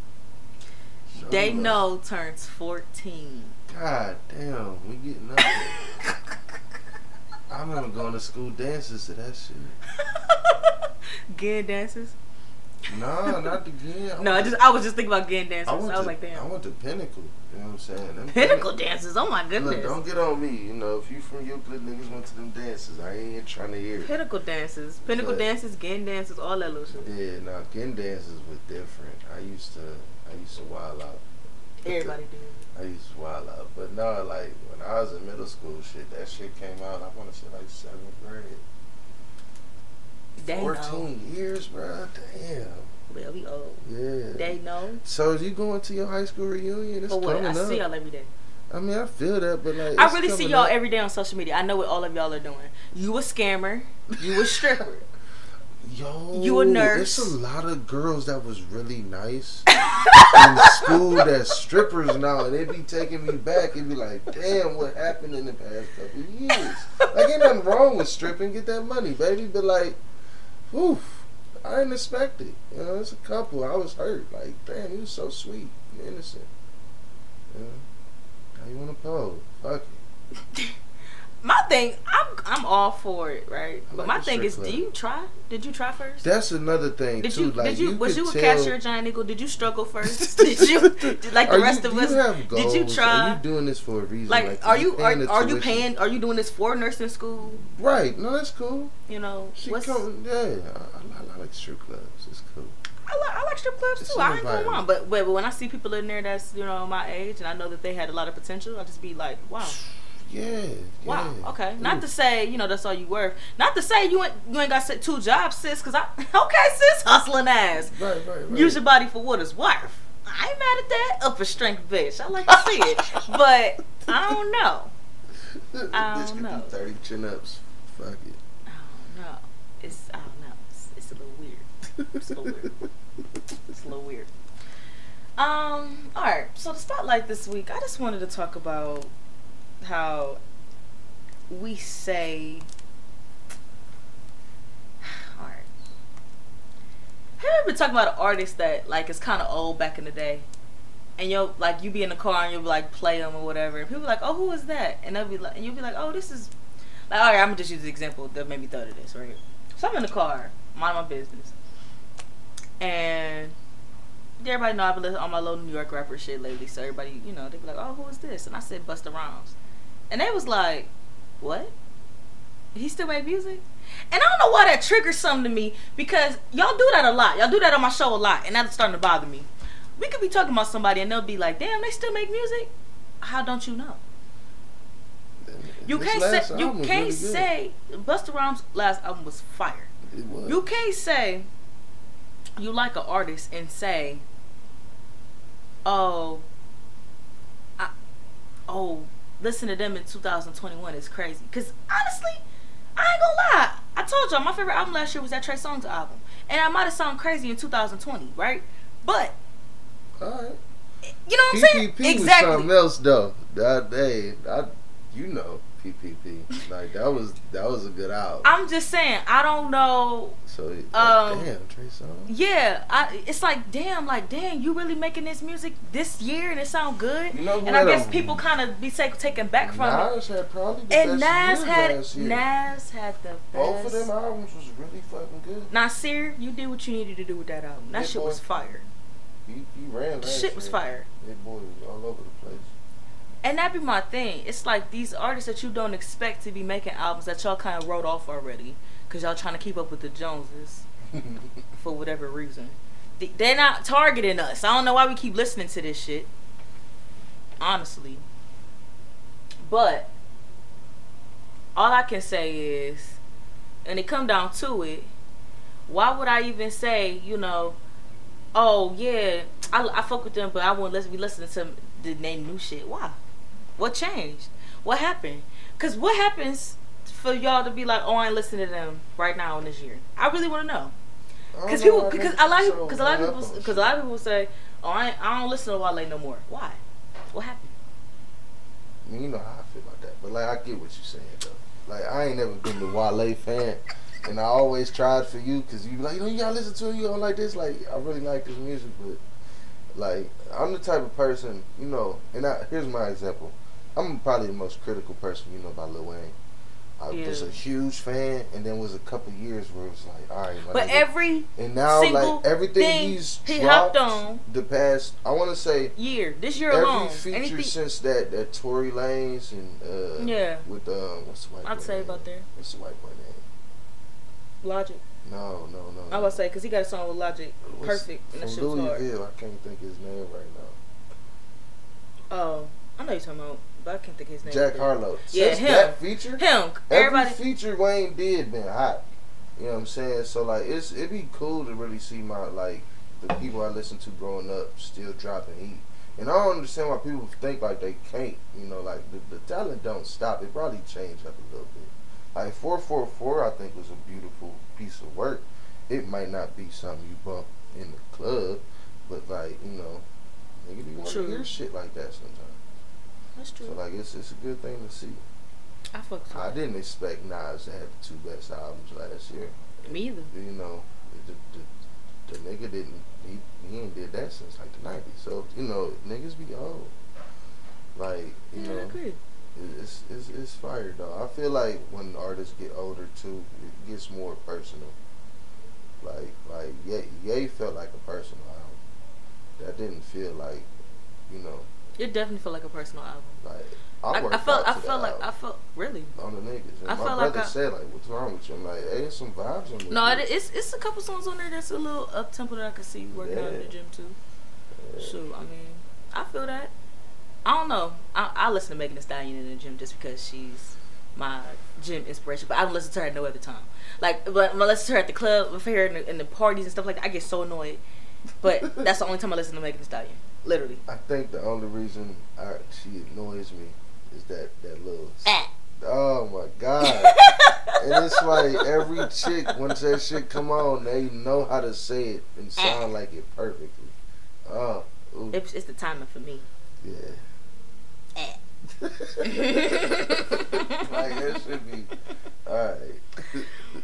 Dey
Know turns 14.
God damn, we getting up. I remember going to school dances to that shit.
Gin dances?
Nah, not the again.
No, I just I was just thinking about gin dances. I,
I
was
to,
like, damn.
I went to Pinnacle. You know what I'm saying? Them
Pinnacle dances. Oh my
Look,
goodness.
don't get on me. You know, if you from Euclid, niggas went to them dances. I ain't trying to hear it.
Pinnacle dances. Pinnacle
But-
dances, gin dances, all that little shit.
Yeah, nah, getting dances was different. I used to, I used to wild out.
Everybody did.
I used to wild out, but no, like when I was in middle school, shit, that shit came out. I want to say like seventh grade.
Dey Know.
Fourteen years, bro. Damn.
Well, we old.
Yeah.
Dey Know.
So you going to your high school reunion? It's
For what?
coming
I
up.
see y'all every day.
I mean, I feel that, but like
I really see y'all
up.
every day on social media. I know what all of y'all are doing. You a scammer. You a stripper.
Yo,
You a nurse.
There's a lot of girls that was really nice in school that strippers now, and they be taking me back and be like, "Damn, what happened in the past couple years?" Like, ain't nothing wrong with stripping. Get that money, baby. But like, whew, I didn't expect it. You know, it's a couple. I was hurt. Like, damn, you was so sweet, you innocent. You know? How you wanna pose? Fuck it.
my thing, I'm I'm all for it, right?
I
but
like
my thing is,
club.
do you try? Did you try first?
That's another thing
Did
too.
you?
like
did you? was you a
tell-
cashier, Giant Eagle? Did you struggle first? did you? like the
Are
rest
you,
of
do
us?
you have goals?
Did you try?
Are you doing this for a reason?
like, are you are,
paying
are you paying? Are you doing this for nursing school?
Right. No, that's cool.
You know,
She
what's,
come. Yeah, I, I, I like strip clubs. It's cool.
I like, I like strip clubs
It's
too. I ain't gonna lie, but, but but when I see people in there that's you know my age and I know that they had a lot of potential, I just be like, wow,
Yeah.
wow,
yeah.
okay. Not
Ooh.
to say you know that's all you worth. Not to say you ain't you ain't got two jobs, sis. Cause I okay, sis, hustling ass.
Right, right, right.
Use your body for what it's worth. I ain't mad at that. Up Upper strength, bitch. I like to see it, but I don't know. I don't know.
thirty chin ups. Fuck it.
I don't know. It's I don't know. It's, it's a little weird. It's a little weird. It's a little weird. Um. All right. So the spotlight this week, I just wanted to talk about how we say. All right. Have you ever talking about an artist that like is kind of old back in the day, and you'll like you be in the car and you'll be like play them or whatever, and people be like, oh, who is that? And they'll be like, and you'll be like, oh, this is like, all right, I'm gonna just use the example that made me thought of this, right? So I'm in the car, mind my business, and everybody know I've been listening on my little New York rapper shit lately. So everybody, you know, they be like, "Oh, who is this?" And I said Busta Rhymes, and they was like, "What? He still make music?" And I don't know why that triggers something to me because y'all do that a lot. Y'all do that on my show a lot, and that's starting to bother me. We could be talking about somebody, and they'll be like, "Damn, they still make music." How don't you know? You
This
can't say you can't
really
say Busta Rhymes' last album was fire.
It was.
You can't say you like an artist and say, "Oh, I, oh, listen to them in 2021 is crazy." Because honestly, I ain't gonna lie. I told y'all my favorite album last year was that Trey Songz album, and I might have sounded crazy in 2020, right? But
All right.
you know what I'm saying?
PPP was something else though. That day, I, you know, PPP. Like that was that was a good album.
I'm just saying. I don't know.
so like,
um,
damn, Trey Songz.
Yeah, I, it's like damn, like damn, you really making this music this year and it sound good.
You know
and I guess
a-
people kind of be take, taken back from it.
Nas had probably the
And
best
Nas
year
had
last year.
Nas had the best.
Both of them albums was really fucking good.
Nasir, you did what you needed to do with that album. That
Yeah,
shit
boy.
was fire.
He, he ran
The
last
shit was fire.
That boy was all over the place.
And that be my thing. It's like these artists that you don't expect to be making albums that y'all kind of wrote off already because y'all trying to keep up with the Joneses for whatever reason. They- They're not targeting us. I don't know why we keep listening to this shit. Honestly. But all I can say is, and it come down to it, why would I even say, you know, oh yeah, I, I fuck with them, but I won't let be listening to the name new shit. Why? What changed? What happened? Cause what happens for y'all to be like, oh, I ain't listening to them right now in this year? I really want to know. Cause people, because a lot of people, because a lot of people, because a lot of people say, oh, I, I don't listen to Wale no more. Why? What happened?
shit. You know how I feel about that, but like I get what you're saying though. Like I ain't never been the Wale fan, and I always tried for you because you be like, you know, you gotta listen to him. You don't like this. Like I really like this music, but like I'm the type of person, you know. And I, here's my example. I'm probably the most critical person you know about Lil Wayne. I was a huge fan, and then was a couple years where it was like, all right,
But
nigga.
every
and now like everything he's
he
dropped
hopped on
the past, I want to say
year, this year
every
alone,
feature
anything,
since that that Tory Lanez and uh
Yeah.
with um what's the white
I'd say
name?
about there.
what's the white boy name?
Logic.
No, no, no.
I
no.
would say because he got a song with Logic,
What's-
perfect, and that
from
shit hard.
Louisville. I can't think his name right now.
Oh, I know you're talking about, I can't think his name.
Jack. Harlow.
Yeah, him.
that feature,
Him.
every
Everybody.
feature Wayne did been hot. You know what I'm saying? So like it's it'd be cool to really see my like the people I listened to growing up still dropping heat. And I don't understand why people think like they can't. You know, like the, the talent don't stop. It probably changed up a little bit. Like four four four, I think was a beautiful piece of work. It might not be something you bump in the club, but like you know, nigga be want to hear shit like that sometimes.
That's true.
So like it's it's a good thing to see.
I fucked
I didn't expect Nas to have the two best albums last year.
Me either.
You know, the, the, the nigga didn't he he ain't did that since like the nineties. So you know, niggas be old. Like you
Yeah, I
know,
agree.
it's, it's it's fire though. I feel like when artists get older too, it gets more personal. Like like Ye Ye felt like a personal album. That didn't feel like, you know,
It definitely felt like a personal album.
like I,
I, I felt. I felt like. I felt really.
on the niggas. And
I
my
felt like
brother
I-
said like, "What's wrong with you?" I'm like, "Hey, there's some vibes on this."
No, it, it's it's a couple songs on there that's a little up tempo that I could see working out in the gym too.
Yeah.
Shoot, I mean, I feel that. I don't know. I, I listen to Megan Thee Stallion in the gym just because she's my gym inspiration, but I don't listen to her at no other time. Like, but when I listen to her at the club with her in the, in the parties and stuff like that, I get so annoyed. But that's the only time I listen to Megan Thee Stallion. Literally.
I think the only reason I, she annoys me is that that little.
Ah.
Oh my god! and it's like every chick once that shit come on, they know how to say it and sound like it perfectly. Oh, ooh,
It's, it's the timing for me.
yeah.
Eh.
like that should be all right.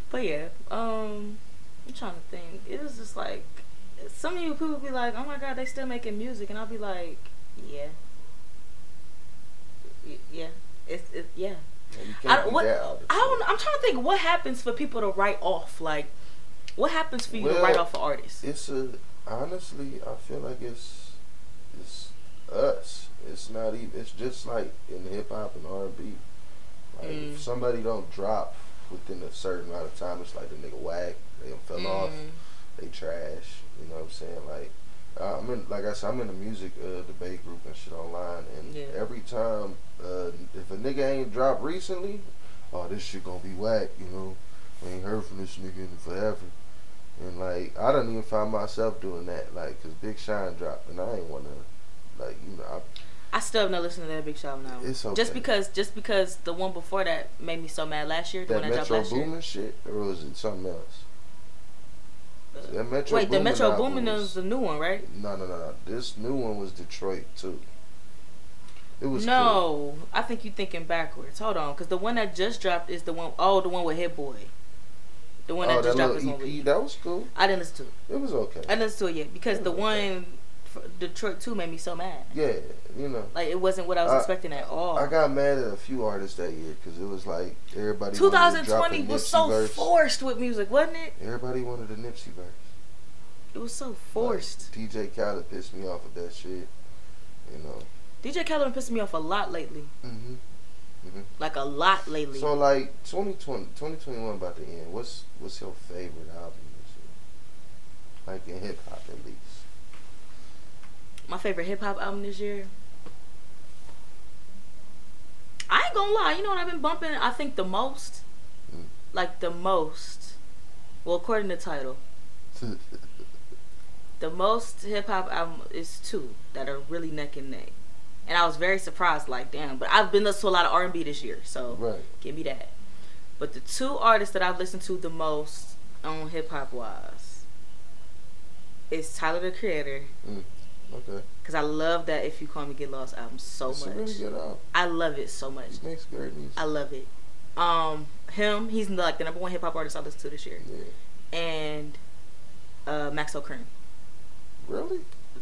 But yeah, um, I'm trying to think. It was just like some of you people be like, "Oh my god, they still making music," and I'll be like, "Yeah, yeah, it's it, yeah." I, what,
that
I don't. I'm trying to think. What happens for people to write off? Like, what happens for you to write off an artist?
It's a honestly, I feel like it's it's us. It's not even. It's just like in hip hop and R and B. Like
Mm.
if somebody don't drop within a certain amount of time, it's like the nigga whack. They done fell off. They trash. You know what I'm saying? Like I'm in. Like I said, I'm in a music uh, debate group and shit online. And
Yeah.
every time, uh, if a nigga ain't dropped recently, oh this shit gonna be whack. You know, we ain't heard from this nigga in forever. And like, I don't even find myself doing that, like, cause Big Sean dropped, and I ain't wanna, like, you know, I,
I still have not listened to that Big Show now.
It's
Just because, just because the one before that made me so mad last year. The
that
one that dropped
Metro
last year.
Boomin shit, or was it something else? Uh, that Metro
Wait, the Metro Boomin is the new one, right?
No, no, no, no. This new one was Detroit too. It was cool.
no, I think you're thinking backwards. Hold on, because the one that just dropped is the one oh the one with Hit Boy. The one
Oh,
that just
that
dropped is
little
one with
that was cool.
I didn't listen to it.
It was okay.
I didn't listen to it yet because the one Detroit two made me so mad.
Yeah, you know.
Like it wasn't what I was
I-
expecting at all.
I got mad at a few artists that year because it was like everybody. wanted to
2020
drop a
was so
verse.
forced with music, wasn't it?
Everybody wanted a Nipsey verse.
It was so forced.
Like, DJ Khaled pissed me off with that shit. You know.
DJ Khaled pissed me off a lot lately.
Mhm.
Like a lot lately.
So like 2020, 2021 about to end. What's what's your favorite album? Like in hip hop at least.
My favorite hip hop album this year. I ain't gonna lie, you know what I've been bumping? I think the most,
Mm.
like the most. Well, according to Tidal, the most hip hop album is two that are really neck and neck, and I was very surprised. Like, damn! But I've been listening to a lot of R and B this year, so
right.
give me that. But the two artists that I've listened to the most on hip hop wise is Tyler the Creator,
Okay.
because I love that If You Call Me Get Lost album so
it's
much.
really good album.
I love it so much.
Makes great music.
I love it. Um, him, he's like the number one hip hop artist I listened to this year,
yeah.
and uh, Maxo Kream.
Really?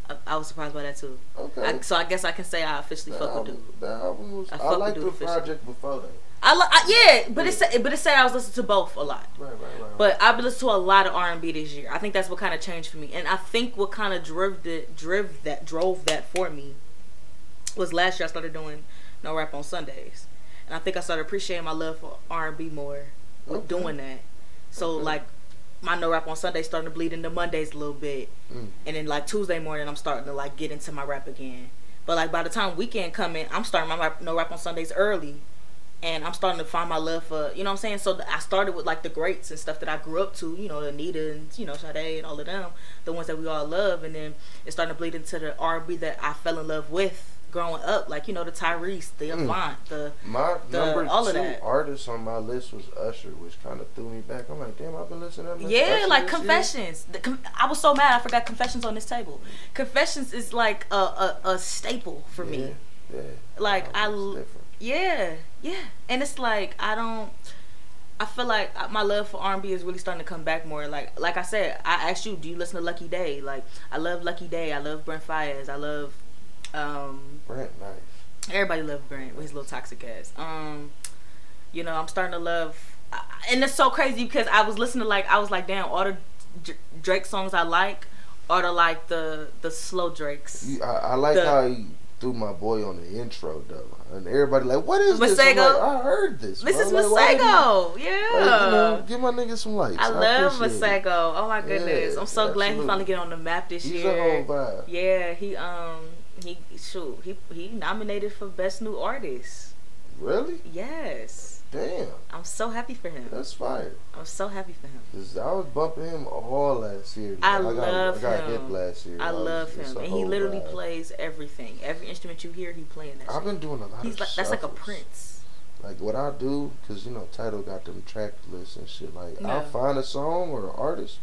I, I was surprised by that too.
Okay.
I, so I guess I can say I officially
that,
fuck with dude.
that album was.
I
I, liked the
officially.
project before that.
I, I yeah, but it said but it said I was listening to both a lot.
Right, right, right.
But I've been listening to a lot of R and B this year. I think that's what kind of changed for me, and I think what kind of drove that drove that drove that for me was last year I started doing no rap on Sundays, and I think I started appreciating my love for R and B more with
Okay.
doing that. So
Okay.
like my no rap on Sundays starting to bleed into Mondays a little bit,
Mm.
and then like Tuesday morning I'm starting to like get into my rap again. But like by the time weekend come in, I'm starting my rap, no rap on Sundays early, and I'm starting to find my love for you know what I'm saying. So I started with like the greats and stuff that I grew up to, you know, Anita and you know Sade and all of them, the ones that we all love, and then it's starting to bleed into the R&B that I fell in love with growing up, like you know the Tyrese, the
Mm.
Avant, the
My
the-
number
all of
two
that.
artist on my list was Usher, which kind of threw me back. I'm like, damn, I've been listening to
Yeah,
Usher
like? Confessions. The com- I was so mad I forgot Confessions on this table. Confessions is like a a, a staple for
yeah,
me.
Yeah.
Like I,
Album's
l-
different.
Yeah, yeah, and it's like I don't. I feel like my love for R and B is really starting to come back more. Like like I said, I asked you, do you listen to Lucky Daye? Like I love Lucky Daye. I love Brent Faiyaz. I love um
Brent, nice.
Everybody loved Brent with his little toxic ass. Um, you know, I'm starting to love, and it's so crazy because I was listening to like I was like, damn, all the Drake songs I like are the like the the slow Drakes.
I, I like the, how he threw my boy on the intro though, and everybody like, "What is
Masego?
this?" Like, I heard this.
This bro. is like, Masego. Yeah. Like, you know,
give my nigga some likes.
I, I love Masego. Oh my goodness, yeah, I'm so glad he finally get on the map this
He's
year. Yeah, he um he shoot he he nominated for best new artist.
Really?
Yes.
Damn.
I'm so happy for him.
That's fire.
I'm so happy for him.
Cause I was bumping him all last year.
I, I love
got, I
got
him. hit last year.
I, I love him, and he oh, literally vibe. plays everything. Every instrument you hear, he playing that.
I've
shit.
been doing a lot.
He's
of
like
shuffles.
that's like a prince.
Like what I do, cause you know Tidal got them track lists and shit. Like yeah. I'll find a song or an artist.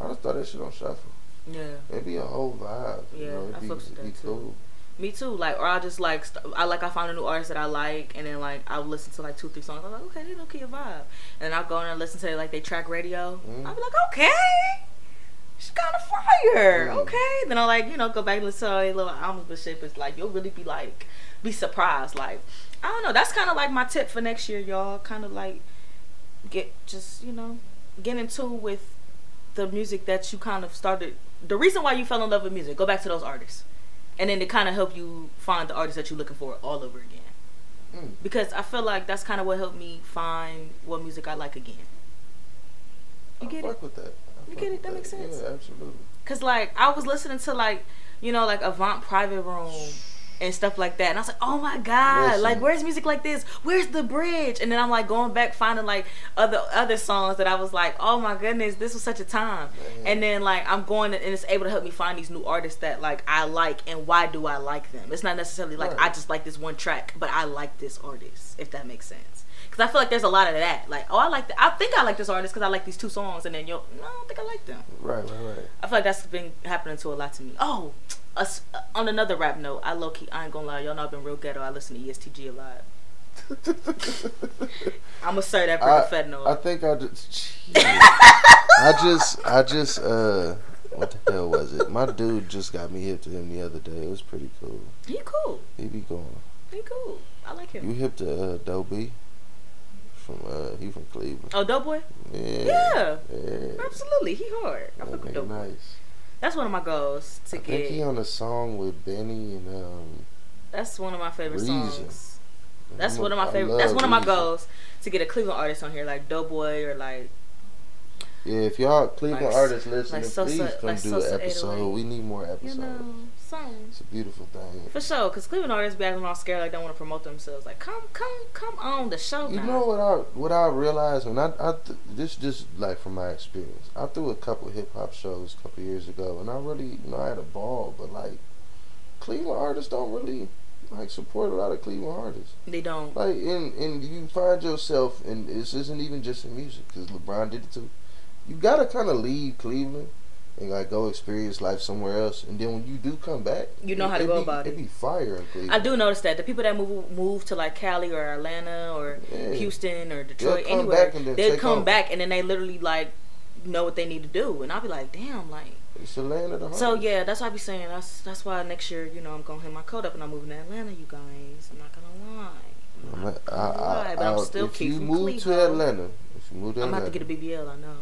I just throw that shit on shuffle.
Yeah.
It'd be a whole vibe.
Yeah,
you know, it'd
I
be,
with
be cool.
Me too. Like, or I'll just like, st- I like, I find a new artist that I like, and then like, I'll listen to like two, three songs. I'm like, okay, they okay a vibe, and then I'll go in and listen to like they track radio.
Mm.
I'll be like, okay, she's kind of fire.
Mm.
Okay, then I'll like, you know, go back and listen to a little albums, but shit, but like, you'll really be like, be surprised. Like, I don't know. That's kind of like my tip for next year, y'all. Kind of like, get just you know, get in tune with the music that you kind of started. The reason why you fell in love with music. Go back to those artists and then to kind of help you find the artist that you're looking for all over again.
Mm.
Because I feel like that's kind of what helped me find what music I like again. You
I
get it?
with that. I
you get it? That, that, makes sense.
Yeah, absolutely.
Cause like I was listening to like you know like Avant Private Room and stuff like that. And I was like, oh my god,
Listen.
like where's music like this? Where's the bridge? And then I'm like going back finding like other other songs that I was like, oh my goodness, this was such a time.
Man.
And then like I'm going and it's able to help me find these new artists that like I like and why do I like them? It's not necessarily like
Right.
I just like this one track, but I like this artist, if that makes sense. Because I feel like there's a lot of that. Like, oh, I like, the, I think I like this artist because I like these two songs, and then you'll, no, I don't think I like them.
Right, right, right.
I feel like that's been happening to a lot to me. Oh, us uh, on another rap note, I low key, I ain't gonna lie, y'all know I've been real ghetto. I listen to ESTG a lot. I'm gonna say that for
I-
the Fed note.
I think I just. I just, I just, uh, what the hell was it? My dude just got me hip to him the other day. It was pretty cool.
he cool.
He be going.
He cool. I like him.
You hip to uh, B? From uh, he from Cleveland.
Oh, Doughboy?
Yeah.
Yeah.
Yeah.
Absolutely. He hard. I fuck with Doughboy.
nice.
That's one of my goals to
I
get.
think he on a song with Benny and um.
That's one of my favorite
Reason.
songs. That's
I'm
one of my favorite. That's one of my
Reason.
goals to get a Cleveland artist on here, like Doughboy or like
Yeah, if y'all Cleveland
Like-
artists listening,
like Sosa-
please come
like
do
Sosa
an episode.
808.
We need more
you
episodes.
know
It's a beautiful thing.
For sure, because Cleveland artists be acting all scared, like they don't want to promote themselves. Like, come, come, come on the show
You
now.
know what I what I realized when I, I th- this just like from my experience. I threw a couple hip hop shows a couple years ago, and I really you know I had a ball. But like Cleveland artists don't really like support a lot of Cleveland artists.
They don't.
Like and and you find yourself, and this isn't even just in music because LeBron did it too. You gotta kind of leave Cleveland and like go experience life somewhere else, and then when you do come back,
You know how to go
be,
about it.
It'd be fire in Cleveland.
I do notice that the people that move move to like Cali or Atlanta or
Yeah.
Houston or Detroit, anywhere, they'll come back and then they literally like know what they need to do, and I'll be like, damn, like.
It's the land of the heart.
So yeah, that's why I be saying that's that's why next year, you know, I'm gonna hit my coat up and I'm moving to Atlanta. You guys, I'm not gonna lie. I'm, not
I,
gonna lie,
I,
but I'm still
if
Keith
you move to. Atlanta, if you move to
Atlanta, I'm
about
to to get a BBL. I know.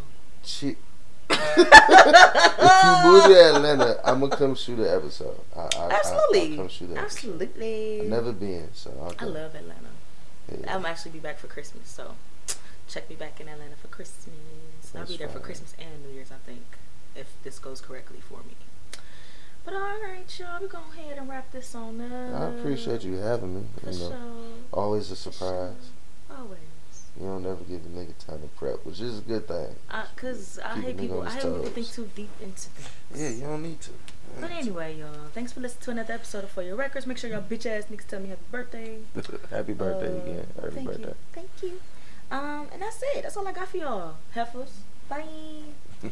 If you move to Atlanta, I'm gonna come shoot an episode. I, I, I,
Absolutely,
I'll come shoot an episode.
absolutely.
I've never been, so I'll
I love Atlanta.
Yeah.
I'm actually be back for Christmas, so check me back in Atlanta for Christmas. I'll be there for. Christmas and New Year's, I think, if this goes correctly for me. But all right, y'all, we go ahead and wrap this on up.
I appreciate you having me.
For
You know,
sure.
always a
For sure.
surprise.
Always.
You don't never give a nigga time to prep, which is a good thing.
Cause I
Keep
hate people. I hate people think too deep into things.
Yeah, you don't need to.
But anyway, y'all, thanks for listening to another episode of For Your Records. Make sure y'all bitch ass niggas tell me happy birthday.
Happy birthday
Uh,
again. Happy
thank
birthday.
You. Thank you. Um, and that's it. That's all I got for y'all. Heifers. Bye.